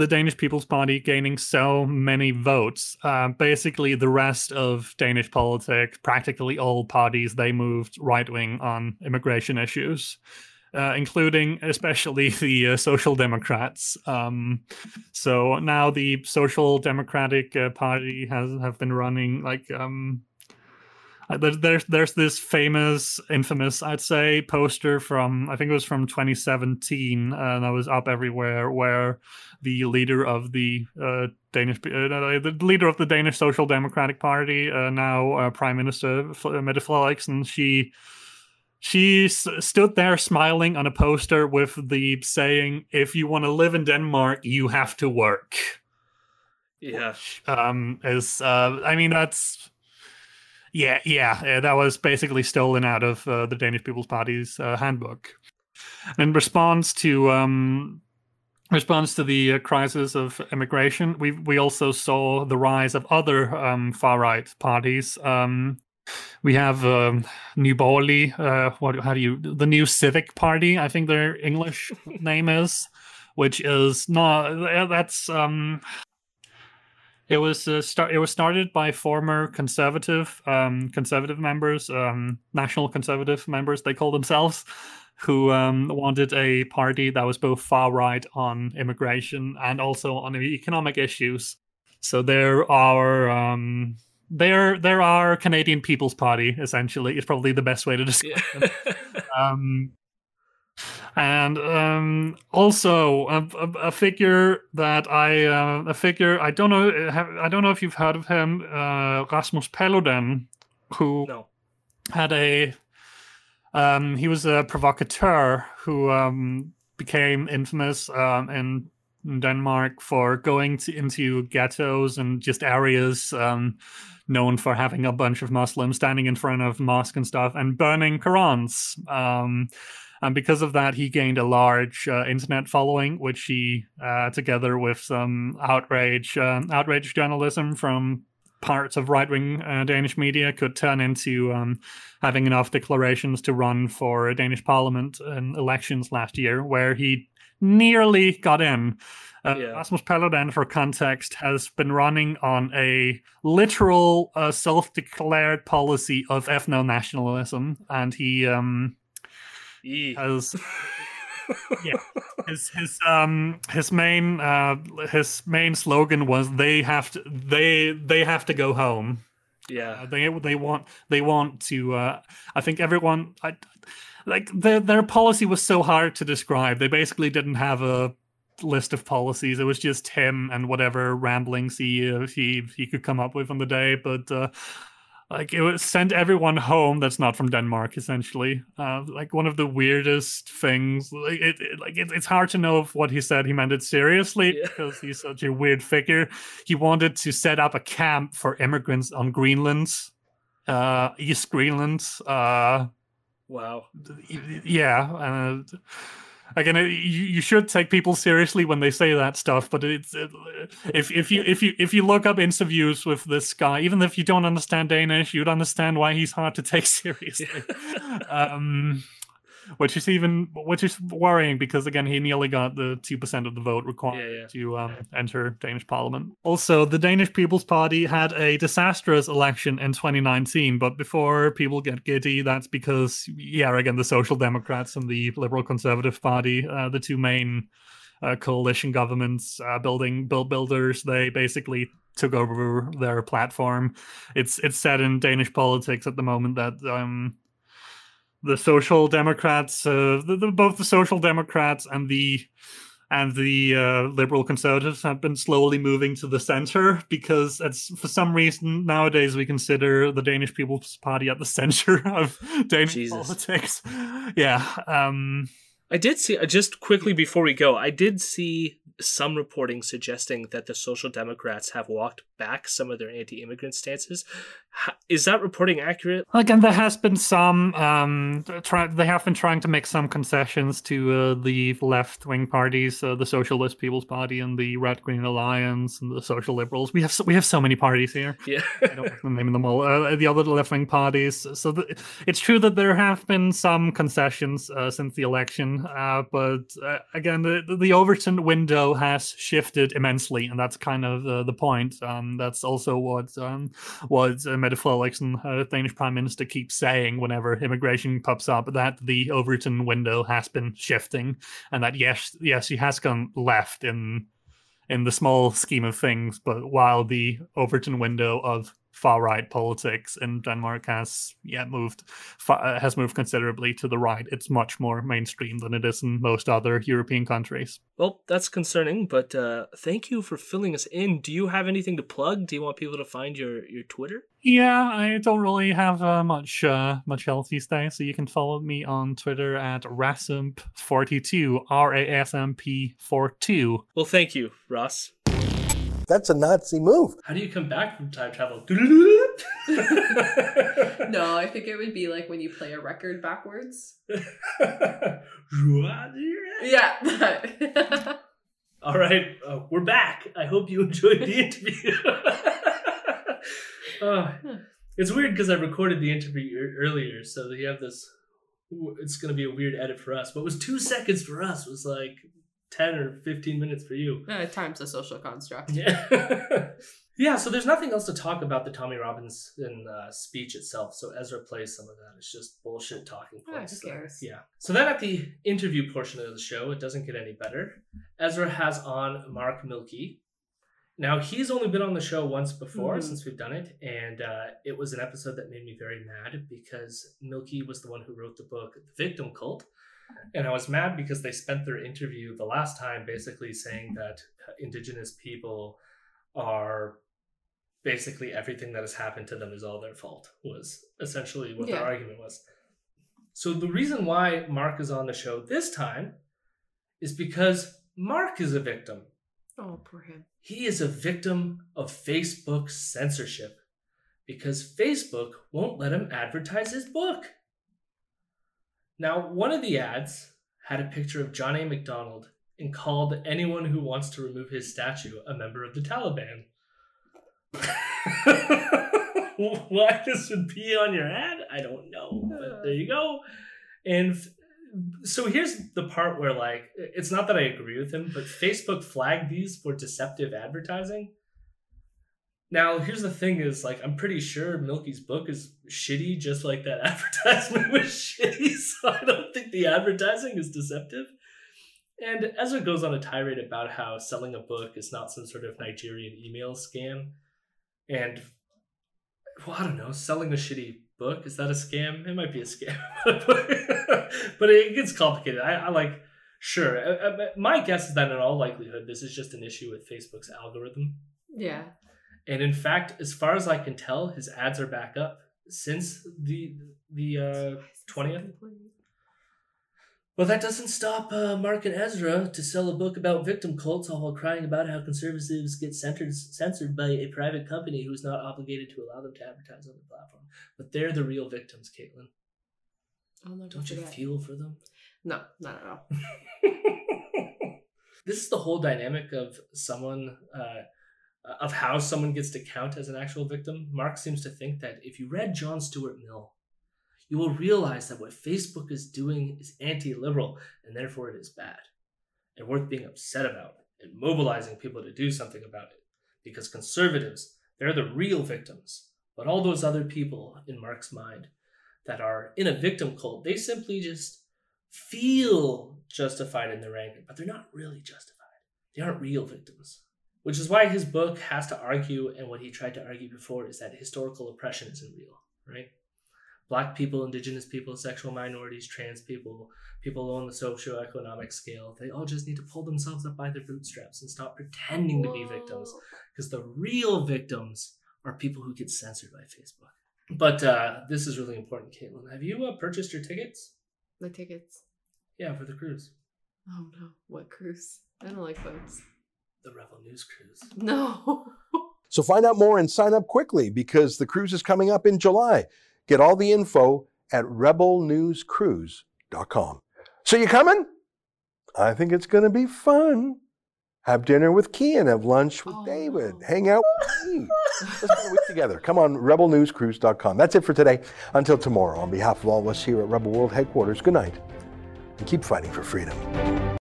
the Danish People's Party gaining so many votes. Uh, basically, the rest of Danish politics, practically all parties, they moved right wing on immigration issues. uh, including especially the uh, Social Democrats. Um, so now the Social Democratic uh, Party has have been running like um, there's there's this famous, infamous, I'd say, poster from I think it was from 2017, uh, that was up everywhere, where the leader of the uh, Danish, uh, the leader of the Danish Social Democratic Party, uh, now uh, Prime Minister uh, Mette Frederiksen, she she s- stood there smiling on a poster with the saying, "If you want to live in Denmark, you have to work." Yeah. um is uh i mean that's yeah yeah uh, that was basically stolen out of uh, the danish people's party's uh, handbook in response to um response to the uh, crisis of immigration we we also saw the rise of other um far right parties um we have um, New Borgerlige, uh, what how do you the New Civic Party? I think their English name is, which is not that's um it was uh, start. It was started by former conservative, um, conservative members, um, national conservative members. They call themselves, who um, wanted a party that was both far right on immigration and also on economic issues. So there are um, there there are Canadian People's Party. Essentially, is probably the best way to describe Yeah. them um, and um, also a, a, a figure that I uh, a figure I don't know have, I don't know if you've heard of him uh, Rasmus Paludan who no. had a um, he was a provocateur who um, became infamous um, in Denmark for going to, into ghettos and just areas um, known for having a bunch of Muslims standing in front of mosque and stuff and burning Qurans. Um, and because of that, he gained a large uh, internet following, which he, uh, together with some outrage, um outrage journalism from parts of right-wing uh, Danish media, could turn into um, having enough declarations to run for a Danish Parliament in elections last year, where he nearly got in. Uh, Yeah. Rasmus Paludan, for context, has been running on a literal uh, self-declared policy of ethno-nationalism, and he um, Has yeah. His his um his main uh his main slogan was they have to they they have to go home. Yeah. uh, they they want they want to uh i think everyone I, like their their policy was so hard to describe. They basically didn't have a list of policies. It was just him and whatever ramblings he uh, he he could come up with on the day. But uh like it was sent everyone home that's not from Denmark, essentially. Uh, like one of the weirdest things. Like it, it like it, it's hard to know if what he said he meant it seriously Yeah. because he's such a weird figure. He wanted to set up a camp for immigrants on Greenland, uh, East Greenland. Uh, Wow. yeah, and again, you, you should take people seriously when they say that stuff. But it's it, if if you if you if you look up interviews with this guy, even if you don't understand Danish, you'd understand why he's hard to take seriously. um, which is even which is worrying because again, he nearly got the two percent of the vote required Yeah, yeah. to um, enter Danish Parliament. Also, the Danish People's Party had a disastrous election in 2019, but before people get giddy, that's because, yeah, again, the Social Democrats and the Liberal Conservative Party, uh, the two main uh, coalition governments, uh, building build builders, they basically took over their platform. It's it's said in Danish politics at the moment that um, the Social Democrats, uh, the, the, both the Social Democrats and the and the uh, liberal conservatives have been slowly moving to the center because it's for some reason nowadays we consider the Danish People's Party at the center of Danish Jesus. politics. Yeah, um, I did see uh, just quickly before we go. I did see some reporting suggesting that the Social Democrats have walked back some of their anti-immigrant stances. Is that reporting accurate? Again, there has been some. Um, try, they have been trying to make some concessions to uh, the left-wing parties, uh, the Socialist People's Party and the Red Green Alliance and the Social Liberals. We have so, we have so many parties here. Yeah. I don't know the name of them all. Uh, the other left-wing parties. So the, it's true that there have been some concessions uh, since the election. Uh, but uh, again, the the Overton window has shifted immensely, and that's kind of uh, the point. Um, that's also what um, what uh, Mette Frederiksen, uh, Danish Prime Minister, keeps saying whenever immigration pops up. That the Overton window has been shifting, and that yes, yes, he has gone left in in the small scheme of things, but while the Overton window of far right politics in Denmark has yeah moved uh, has moved considerably to the right. It's much more mainstream than it is in most other European countries. Well, that's concerning, but uh, thank you for filling us in. Do you have anything to plug? Do you want people to find your your Twitter? Yeah, I don't really have uh, much uh, much else these days, so you can follow me on Twitter at rasmp42, R A S M P 42. Well, thank you, Ras. That's a Nazi move. How do you come back from time travel? no, I think it would be like when you play a record backwards. yeah. All right, uh, we're back. I hope you enjoyed the interview. uh, it's weird because I recorded the interview earlier, so you have this. It's going to be a weird edit for us. But it was two seconds for us. Was like 10 or 15 minutes for you. Uh, time's a social construct. Yeah. yeah, so there's nothing else to talk about the Tommy Robinson uh, speech itself. So Ezra plays some of that. It's just bullshit talking points. Oh, cares? yeah. So then at the interview portion of the show, it doesn't get any better. Ezra has on Mark Milke. Now, he's only been on the show once before mm-hmm. since we've done it, and uh, it was an episode that made me very mad because Milke was the one who wrote the book The Victim Cult, and I was mad because they spent their interview the last time basically saying that indigenous people are basically everything that has happened to them is all their fault was essentially what yeah. their argument was. So the reason why Mark is on the show this time is because Mark is a victim. Oh, poor him. He is a victim of Facebook censorship because Facebook won't let him advertise his book. Now, one of the ads had a picture of John A. Macdonald and called anyone who wants to remove his statue a member of the Taliban. Why this would be on your ad, I don't know. But there you go. And so here's the part where, like, it's not that I agree with him, but Facebook flagged these for deceptive advertising. Now, here's the thing is like I'm pretty sure Milke's book is shitty just like that advertisement was shitty, so I don't think the advertising is deceptive. And Ezra goes on a tirade about how selling a book is not some sort of Nigerian email scam. And well, I don't know, selling a shitty book, is that a scam? It might be a scam. but it gets complicated. I, I like sure. Uh, uh, my guess is that in all likelihood this is just an issue with Facebook's algorithm. Yeah. And in fact, as far as I can tell, his ads are back up since the the twentieth. Uh, well, that doesn't stop uh, Mark and Ezra to sell a book about victim cults, all while crying about how conservatives get censored, censored by a private company who's not obligated to allow them to advertise on the platform. But they're the real victims, Caitlin. Don't you feel for them? No, not at all. this is the whole dynamic of someone uh, uh, of how someone gets to count as an actual victim, Mark seems to think that if you read John Stuart Mill, you will realize that what Facebook is doing is anti liberal and therefore it is bad and worth being upset about and mobilizing people to do something about it. Because conservatives, they're the real victims. But all those other people in Mark's mind that are in a victim cult, they simply just feel justified in their anger, but they're not really justified. They aren't real victims. Which is why his book has to argue, and what he tried to argue before is that historical oppression isn't real, right? Black people, indigenous people, sexual minorities, trans people, people on the socioeconomic scale, they all just need to pull themselves up by their bootstraps and stop pretending Whoa. to be victims. Because the real victims are people who get censored by Facebook. But uh, this is really important, Caitlin. Have you uh, purchased your tickets? The tickets? Yeah, for the cruise. Oh no, what cruise? I don't like boats the Rebel News Cruise. No. so find out more and sign up quickly because the cruise is coming up in July. Get all the info at rebelnewscruise.com. So you coming? I think it's going to be fun. Have dinner with Keean, have lunch with oh, David, no. hang out with me. Let's spend a week together. Come on, rebelnewscruise.com. That's it for today. Until tomorrow, on behalf of all of us here at Rebel World Headquarters, good night and keep fighting for freedom.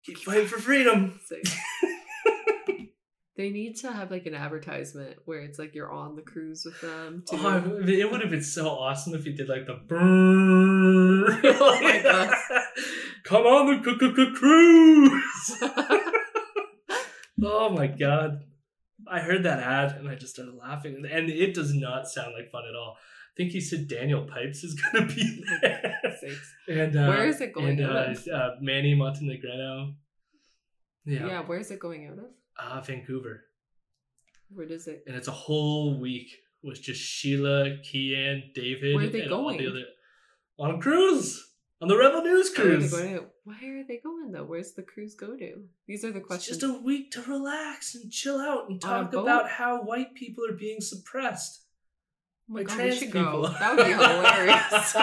Keep fighting for freedom. They need to have like an advertisement where it's like you're on the cruise with them. Too. Oh, it would have been so awesome if you did like the brrrr. Oh my God. Come on the c- cruise. oh my god. I heard that ad and I just started laughing. And it does not sound like fun at all. I think he said Daniel Pipes is going to be there. And uh, Where is it going And out uh, of? uh, Manny Montenegrino. Yeah. Yeah. where's it going out of? Uh, Vancouver. Where does it? and it's a whole week with just Sheila, Keean, David, Where are they going? the other on a cruise on the Rebel News Where are cruise. to? Where are they going though? Where's the cruise go to? These are the It's questions. just a week to relax and chill out and talk about how white people are being suppressed oh my by god, trans people. go. That would be hilarious.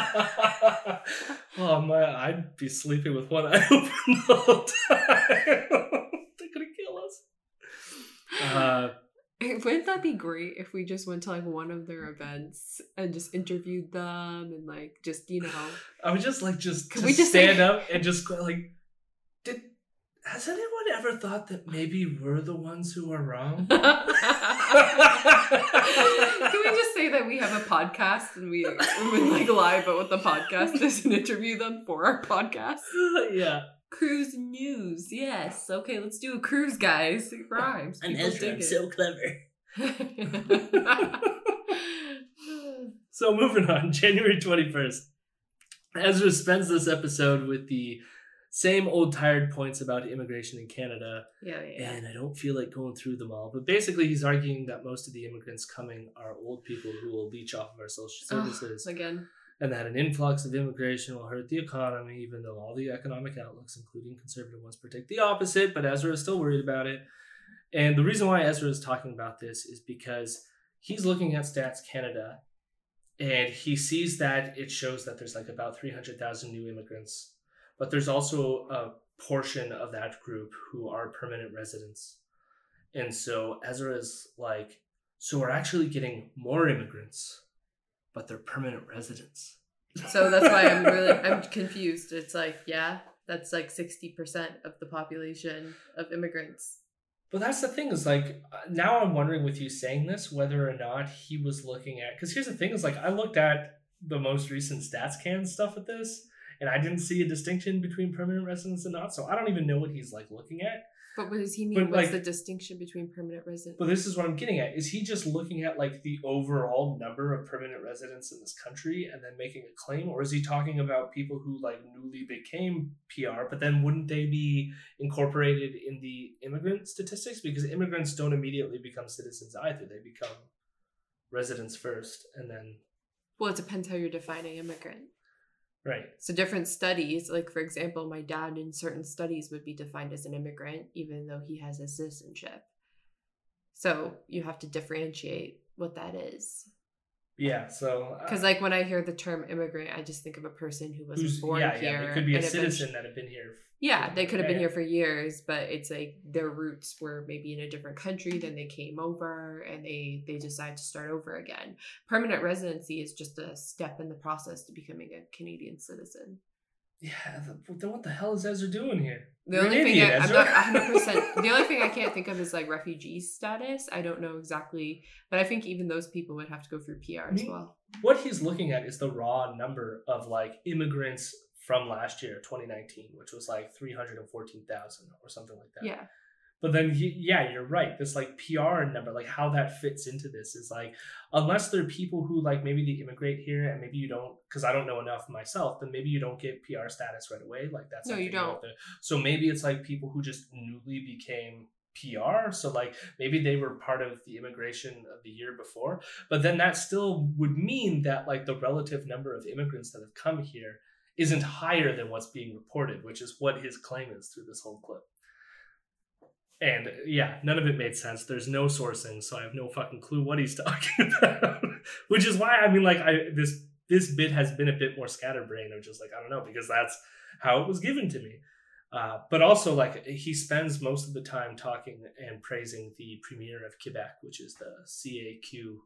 oh my! I'd be sleeping with one eye open the whole time. They're gonna kill us. Uh, Wouldn't that be great if we just went to like one of their events and just interviewed them and like just you know I would just like just, Can just we just stand up and just like, did has anyone ever thought that maybe we're the ones who are wrong? Can we just say that we have a podcast and we we like lie about what the podcast is and interview them for our podcast? yeah. Cruise news, yes. Okay, let's do a cruise, guys. It rhymes. People dig it. clever. So moving on, January twenty first. Ezra spends this episode with the same old tired points about immigration in Canada, yeah, yeah, yeah. and I don't feel like going through them all. But basically, he's arguing that most of the immigrants coming are old people who will leech off of our social Ugh, services. again. And that an influx of immigration will hurt the economy, even though all the economic outlooks, including conservative ones, predict the opposite. But Ezra is still worried about it. And the reason why Ezra is talking about this is because he's looking at Stats Canada and he sees that it shows that there's like about 300,000 new immigrants, but there's also a portion of that group who are permanent residents. And so Ezra is like, so we're actually getting more immigrants, but they're permanent residents. So that's why I'm really I'm confused. It's like, yeah, that's like 60% of the population of immigrants. But that's the thing is like uh, now I'm wondering with you saying this whether or not he was looking at because here's the thing is like I looked at the most recent stats can stuff with this and I didn't see a distinction between permanent residents and not so I don't even know what he's like looking at But what does he mean? But, What's like- the distinction between permanent resident? but this is what I'm getting at is he just looking at like the overall number of permanent residents in this country and then making a claim or is he talking about people who like newly became PR but then wouldn't they be incorporated in the immigrant statistics because immigrants don't immediately become citizens either they become residents first and then Well, it depends how you're defining immigrant. Right So different studies, like for example, my dad in certain studies would be defined as an immigrant, even though he has a citizenship. So you have to differentiate what that is. Yeah so uh, Because like when I hear the term immigrant, I just think of a person who was born yeah here. yeah it could be a citizen that had been here Yeah, they could have been here for years, but it's like their roots were maybe in a different country. Then they came over and they they decide to start over again. Permanent residency is just a step in the process to becoming a Canadian citizen. Yeah then what the hell is Ezra doing here The You're only thing idiot, I, I'm not 100. percent The only thing I can't think of is like refugee status. I don't know exactly, but I think even those people would have to go through PR as well. what he's looking at is the raw number of like immigrants from last year 2019 which was like 314,000 or something like that Yeah, but then he, yeah you're right this like pr number like how that fits into this is like unless there are people who like maybe they immigrate here and maybe you don't because i don't know enough myself then maybe you don't get pr status right away like that's No, you don't. to- so maybe it's like people who just newly became PR. So like maybe they were part of the immigration of the year before, but then that still would mean that like the relative number of immigrants that have come here isn't higher than what's being reported, which is what his claim is through this whole clip. And yeah, none of it made sense. There's no sourcing, so I have no fucking clue what he's talking about. which is why I mean like I this this bit has been a bit more scatterbrained of just like I don't know because that's how it was given to me. Uh, but also, like he spends most of the time talking and praising the premier of Quebec, which is the CAQ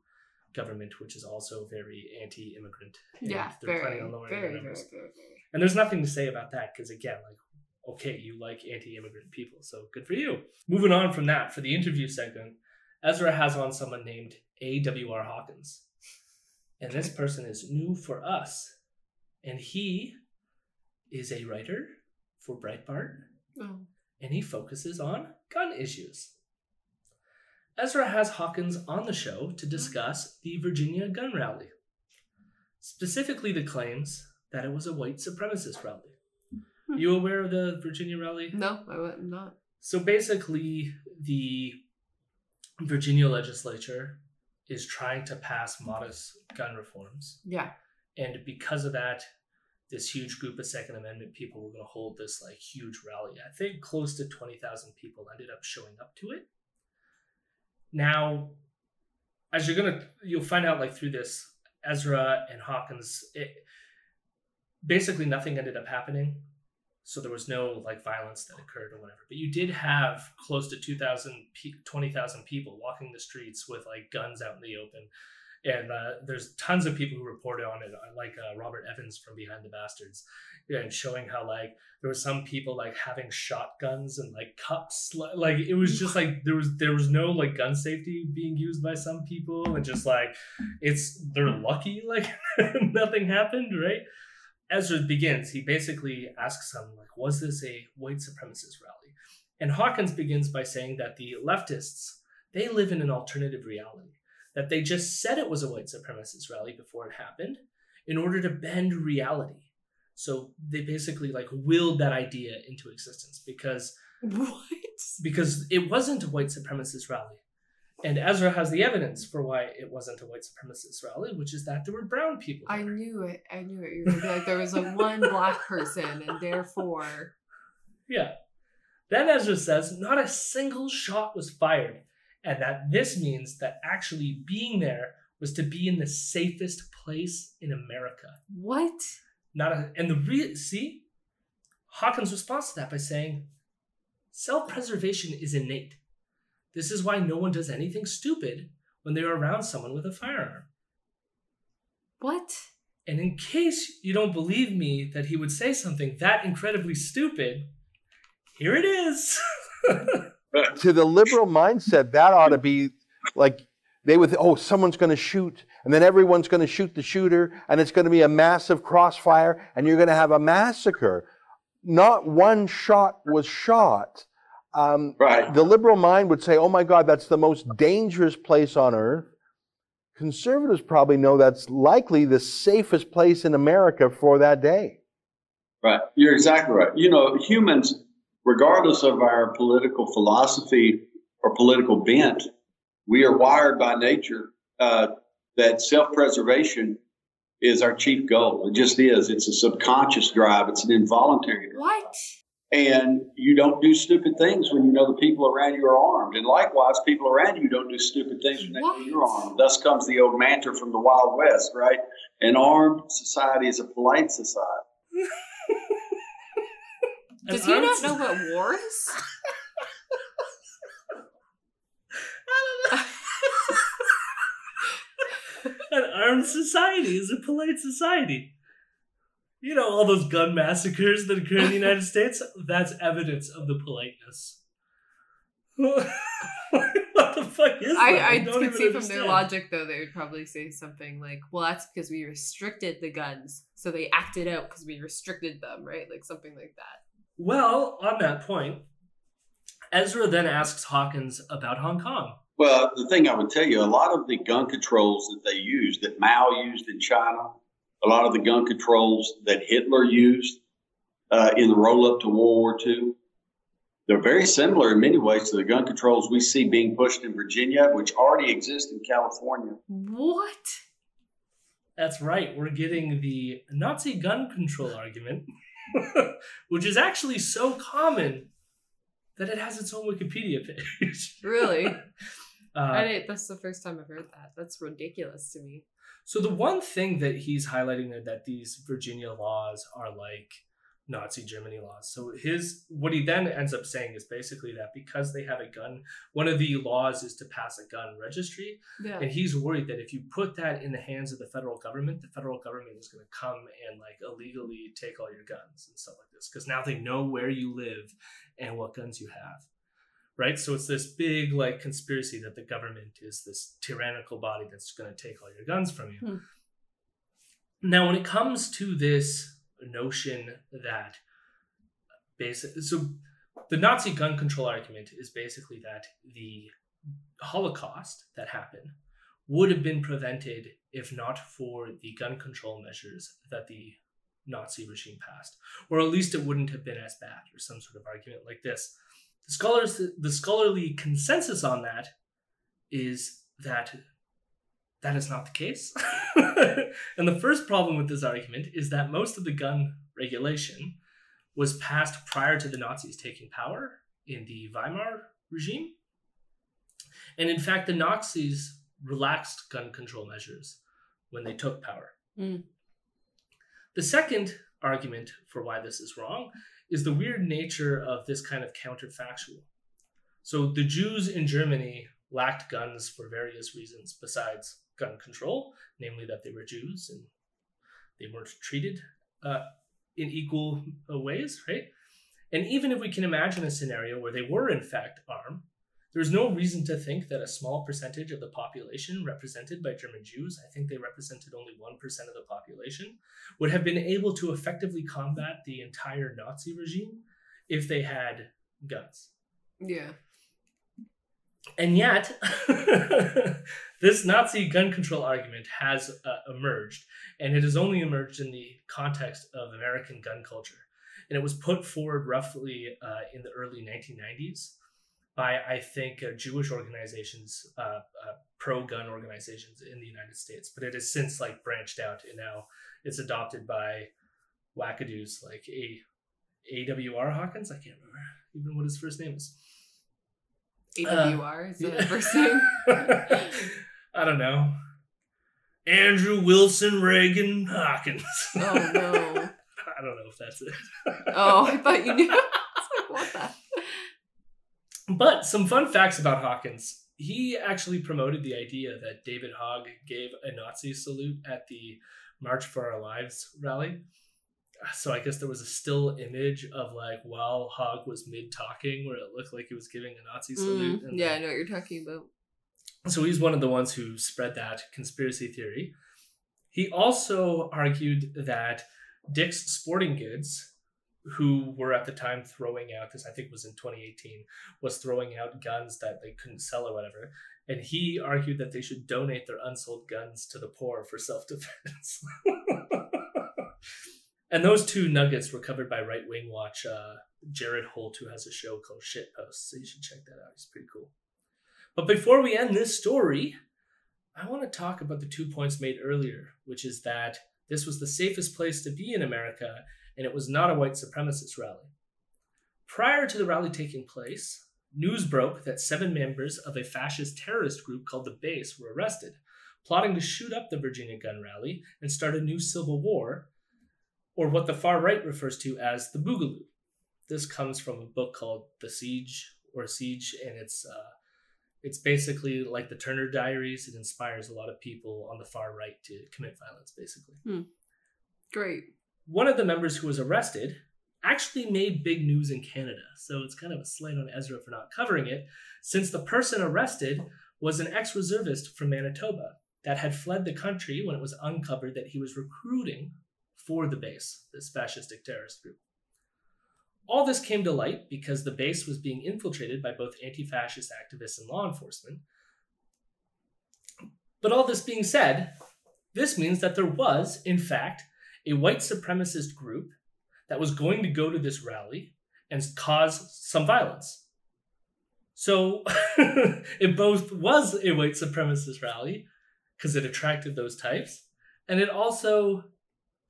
government, which is also very anti-immigrant. Yeah, they're very, planning on lowering very, their numbers. very, very. And there's nothing to say about that because, again, like, okay, you like anti immigrant people, so good for you. Moving on from that, for the interview segment, Ezra has on someone named A.W.R. Hawkins. And this person is new for us. And he is a writer for Breitbart, Oh. and he focuses on gun issues. Ezra has Hawkins on the show to mm-hmm. discuss the Virginia gun rally, specifically the claims that it was a white supremacist rally. Hmm. You aware of the Virginia rally? No, I would not. So basically, the Virginia legislature is trying to pass modest gun reforms. Yeah. And because of that, this huge group of Second Amendment people were going to hold this like huge rally. I think close to 20,000 people ended up showing up to it. Now, as you're going to, you'll find out like through this, Ezra and Hawkins, it, basically nothing ended up happening. So there was no like violence that occurred or whatever. But you did have close to 2,000, 20,000 people walking the streets with like guns out in the open and uh, there's tons of people who reported on it, uh, like uh, Robert Evans from Behind the Bastards, and showing how like there were some people like having shotguns and like cups, like it was just like there was there was no like gun safety being used by some people, and just like it's they're lucky like nothing happened, right? Ezra begins. He basically asks them like, was this a white supremacist rally? And Hawkins begins by saying that the leftists they live in an alternative reality that they just said it was a white supremacist rally before it happened in order to bend reality. So they basically like willed that idea into existence because What? because it wasn't a white supremacist rally. And Ezra has the evidence for why it wasn't a white supremacist rally, which is that there were brown people. I knew it. I knew it. You were like there was like one black person, and therefore, Yeah. Then Ezra says not a single shot was fired, and that this means that actually being there was to be in the safest place in America. what? Not a, and the real see Hawkins' response to that by saying, self-preservation is innate. This is why no one does anything stupid when they're around someone with a firearm. What? And in case you don't believe me that he would say something that incredibly stupid, here it is. to the liberal mindset, that ought to be like they would, oh, someone's going to shoot, and then everyone's going to shoot the shooter, and it's going to be a massive crossfire, and you're going to have a massacre. Not one shot was shot. Um, Right. the liberal mind would say, oh my God, that's the most dangerous place on earth. Conservatives probably know that's likely the safest place in America for that day. Right. You're exactly right. You know, humans, regardless of our political philosophy or political bent, we are wired by nature uh, that self preservation is our chief goal. It just is. It's a subconscious drive, it's an involuntary drive. What? And you don't do stupid things when you know the people around you are armed. And likewise, people around you don't do stupid things when they know you're armed. Thus comes the old mantra from the Wild West, right? An armed society is a polite society. Does An he not know what war is? An armed society is a polite society. You know, all those gun massacres that occur in the United States, that's evidence of the politeness. what the fuck is that? I, I don't could even see from their logic though they would probably say something like, "Well, that's because we restricted the guns, so they acted out because we restricted them, right? Like something like that." Well, on that point, Ezra then asks Hawkins about Hong Kong. Well, the thing I would tell you, a lot of the gun controls that they used, that Mao used in China, a lot of the gun controls that Hitler used uh, in the roll up to World War II, they're very similar in many ways to the gun controls we see being pushed in Virginia, which already exist in California. What? That's right, we're getting the Nazi gun control argument, which is actually so common that it has its own Wikipedia page. Really? Uh, I didn't, that's the first time I've heard that. That's ridiculous to me. So the one thing that he's highlighting there that these Virginia laws are like Nazi Germany laws. So his what he then ends up saying is basically that because they have a gun, one of the laws is to pass a gun registry, Yeah. and he's worried that if you put that in the hands of the federal government, the federal government is going to come and like illegally take all your guns and stuff like this because now they know where you live and what guns you have. Right? So it's this big like conspiracy that the government is this tyrannical body that's going to take all your guns from you. Hmm. Now when it comes to this notion that basic so the Nazi gun control argument is basically that the Holocaust that happened would have been prevented if not for the gun control measures that the Nazi regime passed, or at least it wouldn't have been as bad, or some sort of argument like this. The scholars, the scholarly consensus on that is that that is not the case. and the first problem with this argument is that most of the gun regulation was passed prior to the Nazis taking power in the Weimar regime. And in fact, the Nazis relaxed gun control measures when they took power. Mm. The second argument for why this is wrong is the weird nature of this kind of counterfactual. So the Jews in Germany lacked guns for various reasons besides gun control, namely that they were Jews and they weren't treated uh, in equal ways, right? And even if we can imagine a scenario where they were in fact armed, there's no reason to think that a small percentage of the population represented by German Jews, I think they represented only 1% of the population, would have been able to effectively combat the entire Nazi regime if they had guns. Yeah. And yet, this Nazi gun control argument has uh, emerged, and it has only emerged in the context of American gun culture. And it was put forward roughly uh, in the early 1990s by, I think, uh, Jewish organizations, uh, uh, pro-gun organizations in the United States. But it has since like branched out, and now it's adopted by wackadoos like a AWR Hawkins. I can't remember even what his first name is. AWR is the first name. I don't know. Andrew Wilson Reagan Hawkins. Oh no. I don't know if that's it. Oh, I thought you knew. What the But some fun facts about Hawkins. He actually promoted the idea that David Hogg gave a Nazi salute at the March for Our Lives rally. So I guess there was a still image of like while Hogg was mid talking where it looked like he was giving a Nazi salute. Mm, yeah, I know what you're talking about. So he's one of the ones who spread that conspiracy theory. He also argued that Dick's Sporting Goods, who were at the time throwing out this, I think was in 2018, was throwing out guns that they couldn't sell or whatever. And he argued that they should donate their unsold guns to the poor for self defense. and those two nuggets were covered by Right Wing Watch, uh, Jared Holt, who has a show called Shit Post. So you should check that out. He's pretty cool. But before we end this story, I want to talk about the two points made earlier, which is that this was the safest place to be in America and it was not a white supremacist rally. Prior to the rally taking place, news broke that seven members of a fascist terrorist group called the Base were arrested, plotting to shoot up the Virginia gun rally and start a new civil war, or what the far right refers to as the Boogaloo. This comes from a book called The Siege or Siege, and it's uh, it's basically like the Turner Diaries. It inspires a lot of people on the far right to commit violence, basically. Great. One of the members who was arrested actually made big news in Canada, so it's kind of a slight on Ezra for not covering it, since the person arrested was an ex reservist from Manitoba that had fled the country when it was uncovered that he was recruiting for the base, this fascistic terrorist group. All this came to light because the base was being infiltrated by both anti fascist activists and law enforcement. But all this being said, this means that there was, in fact, a white supremacist group that was going to go to this rally and cause some violence. So it both was a white supremacist rally because it attracted those types, and it also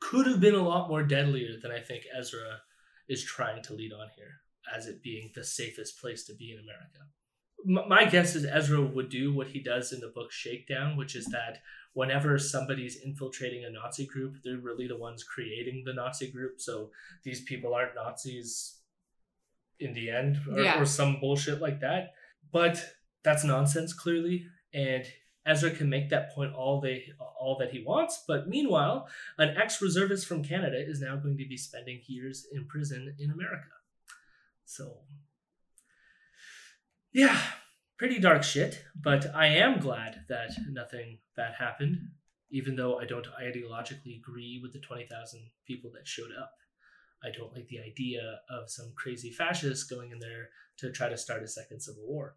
could have been a lot more deadlier than I think Ezra is trying to lead on here, as it being the safest place to be in America. My guess is Ezra would do what he does in the book Shakedown, which is that whenever somebody's infiltrating a Nazi group, they're really the ones creating the Nazi group. So these people aren't Nazis in the end, or, Yeah. or some bullshit like that. But that's nonsense, clearly. And Ezra can make that point all they all that he wants. But meanwhile, an ex-reservist from Canada is now going to be spending years in prison in America. So yeah, pretty dark shit, but I am glad that nothing bad happened, even though I don't ideologically agree with the 20,000 people that showed up. I don't like the idea of some crazy fascists going in there to try to start a second civil war.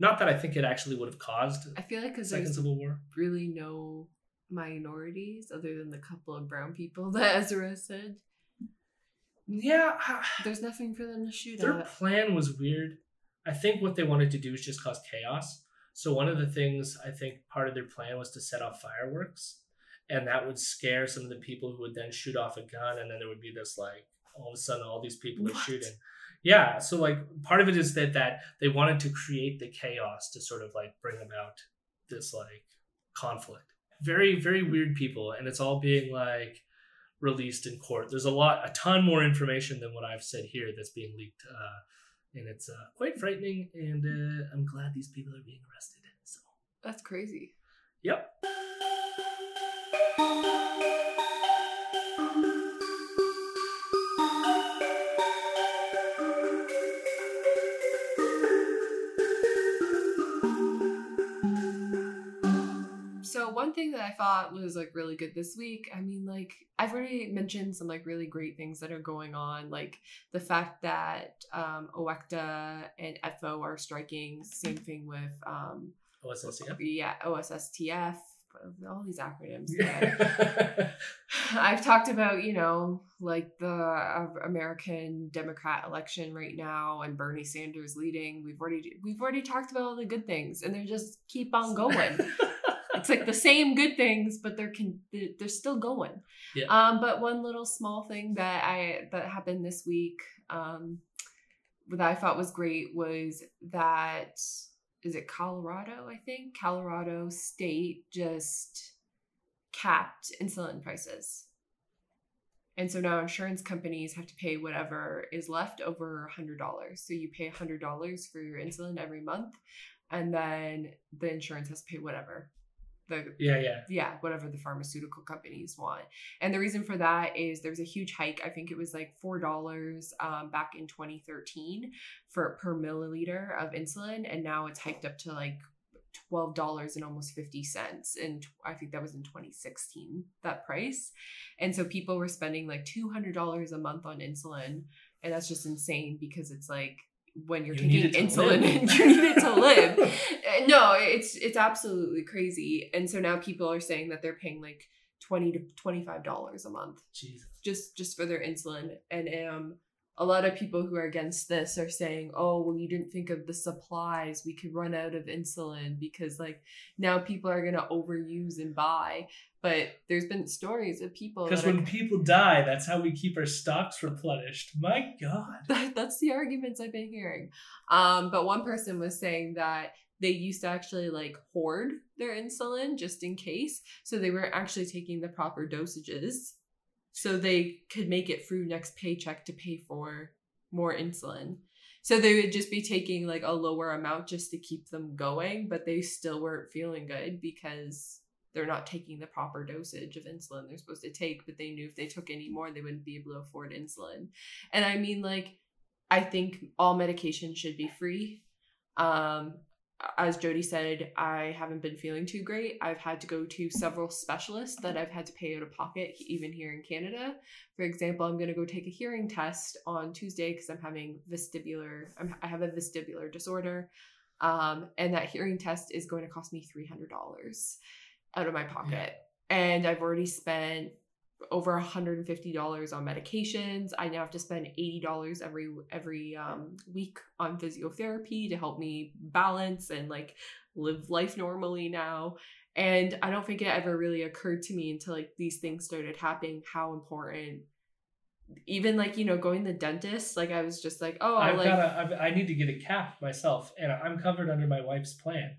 Not that I think it actually would have caused I feel like a because second civil war. really no minorities other than the couple of brown people that Ezra said. Yeah, There's nothing for them to shoot their at. plan was weird. I think what they wanted to do is just cause chaos. So one of the things I think part of their plan was to set off fireworks, and that would scare some of the people who would then shoot off a gun, and then there would be this like all of a sudden all these people are shooting. Yeah, so like part of it is that that they wanted to create the chaos to sort of like bring about this like conflict. Very very weird people, and it's all being like released in court. There's a lot, a ton more information than what I've said here that's being leaked, uh, and it's uh, quite frightening. And uh, I'm glad these people are being arrested. So, That's crazy. yep. That I thought was like really good this week, I mean like I've already mentioned some like really great things that are going on, like the fact that um OECTA and ETFO are striking, same thing with um OSSCF. yeah, OSSTF, all these acronyms. I've talked about, you know, like the uh, American Democrat election right now and Bernie Sanders leading. We've already we've already talked about all the good things and they just keep on going. It's like the same good things, but they're con- they're still going. Yeah. Um, but one little small thing that I that happened this week, um, that I thought was great was that is it Colorado? I think Colorado State just capped insulin prices. And so now insurance companies have to pay whatever is left over a $100. So you pay a $100 for your insulin every month, and then the insurance has to pay whatever. The, yeah, yeah. yeah, whatever the pharmaceutical companies want. And the reason for that is there's a huge hike. I think it was like four dollars um, back in 2013 for per milliliter of insulin, and now it's hiked up to like twelve dollars and almost fifty cents. And I think that was in 2016 that price. And so people were spending like two hundred dollars a month on insulin, and that's just insane because it's like when you're You taking insulin and you need it to live. Uh, no, it's it's absolutely crazy. And so now people are saying that they're paying like 20 to 25 dollars a month Jesus. just just for their insulin and um a lot of people who are against this are saying oh well you didn't think of the supplies we could run out of insulin because like now people are going to overuse and buy but there's been stories of people Because that are- when people die, that's how we keep our stocks replenished. My God. that, that's the arguments I've been hearing. Um, but one person was saying that they used to actually like hoard their insulin just in case, so they weren't actually taking the proper dosages, so they could make it through next paycheck to pay for more insulin. So they would just be taking like a lower amount just to keep them going, but they still weren't feeling good because they're not taking the proper dosage of insulin they're supposed to take, but they knew if they took any more, they wouldn't be able to afford insulin. And I mean, like, I think all medication should be free. Um, as Jody said, I haven't been feeling too great. I've had to go to several specialists that I've had to pay out of pocket, even here in Canada. For example, I'm going to go take a hearing test on Tuesday because I'm having vestibular. I'm, I have a vestibular disorder, um, and that hearing test is going to cost me three hundred dollars out of my pocket. And I've already spent over $150 on medications. I now have to spend $80 every every um, week on physiotherapy to help me balance and like live life normally now. And I don't think it ever really occurred to me until like these things started happening how important even like you know going to the dentist like i was just like oh I've like got to I've, I need to get a cap myself, and I'm covered under my wife's plan,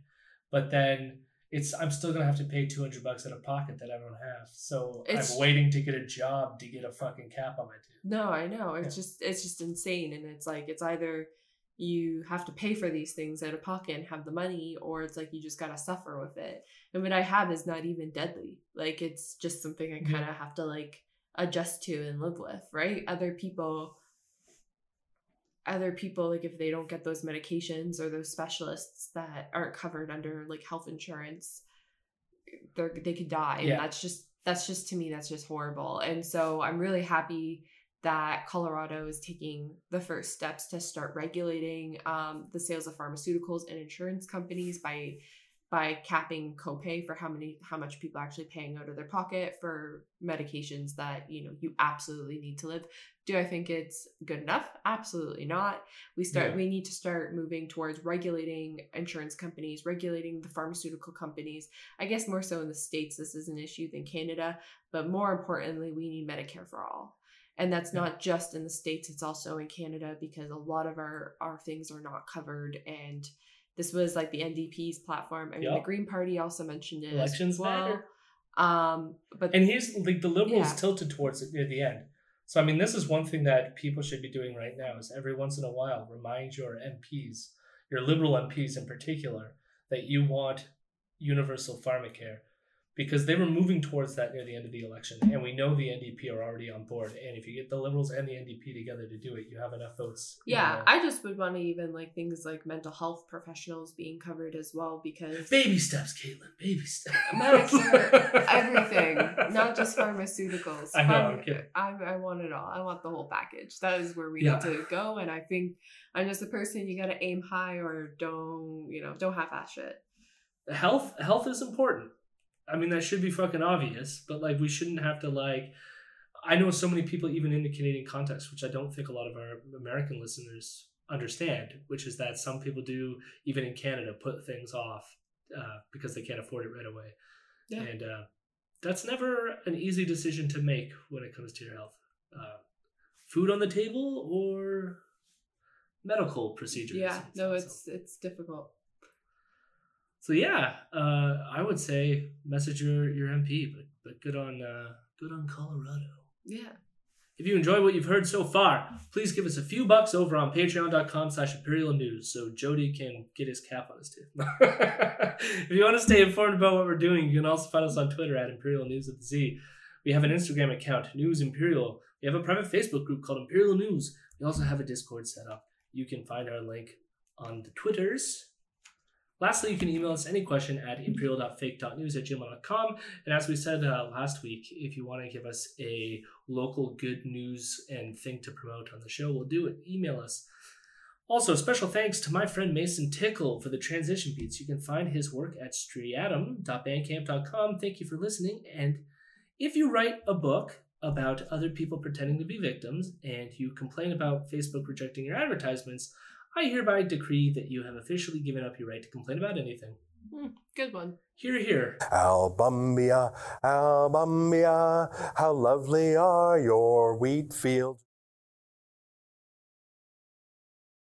but then it's I'm still gonna have to pay 200 bucks out of pocket that I don't have. So It's- I'm waiting to get a job to get a fucking cap on my tooth. no i know it's Yeah. just it's just insane and it's like it's either you have to pay for these things out of pocket and have the money or it's like you just gotta suffer with it and what i have is not even deadly like it's just something i kind of have to like adjust to and live with right other people other people like if they don't get those medications or those specialists that aren't covered under like health insurance they're they could die. And that's just that's just to me that's just horrible. And so i'm really happy that colorado is taking the first steps to start regulating um, the sales of pharmaceuticals and insurance companies by by capping copay for how many how much people are actually paying out of their pocket for medications that you know you absolutely need to live do i think it's good enough absolutely not we start Yeah. we need to start moving towards regulating insurance companies regulating the pharmaceutical companies i guess more so in the states this is an issue than canada but more importantly we need medicare for all and that's Yeah. not just in the states it's also in canada because a lot of our our things are not covered and this was like the ndp's platform i mean the green party also mentioned it Elections as well matter. um but And here's like the liberals Yeah. tilted towards it near the end. So I mean, this is one thing that people should be doing right now is every once in a while remind your MPs, your liberal MPs in particular, that you want universal pharmacare, because they were moving towards that near the end of the election, and we know the NDP are already on board. And if you get the liberals and the NDP together to do it, you have enough votes. yeah i just would want to even like things like mental health professionals being covered as well because baby steps, Caitlin. Baby steps. Medicare, everything, not just pharmaceuticals. I know. I, I want it all. I want the whole package. That is where we Yeah. need to go. And I think I'm just a person. You got to aim high, or don't you know? Don't half-ass shit. health health is important i mean that should be fucking obvious but like we shouldn't have to like i know so many people even in the canadian context which i don't think a lot of our american listeners understand which is that some people do even in canada put things off uh, because they can't afford it right away Yeah. and uh, that's never an easy decision to make when it comes to your health uh, food on the table or medical procedures Yeah. No, it's it's difficult. So yeah, uh, I would say message your, your MP, but but good on uh, good on Colorado. Yeah. If you enjoy what you've heard so far, please give us a few bucks over on patreon.com slash imperial news so Jody can get his cap on his tooth. if you want to stay informed about what we're doing, you can also find us on Twitter at Imperial News with the Z. We have an Instagram account, News Imperial. We have a private Facebook group called Imperial News. We also have a Discord set up. You can find our link on the Twitters. Lastly, you can email us any question at imperial.fake.news at gmail.com. And as we said uh, last week, if you want to give us a local good news and thing to promote on the show, we'll do it. Email us. Also, special thanks to my friend Mason Tickle for the transition beats. You can find his work at striatum.bandcamp.com. Thank you for listening. And if you write a book about other people pretending to be victims and you complain about Facebook rejecting your advertisements, I hereby decree that you have officially given up your right to complain about anything. Hmm, good one. Hear, hear. Albumbia, Albumbia, how lovely are your wheat fields.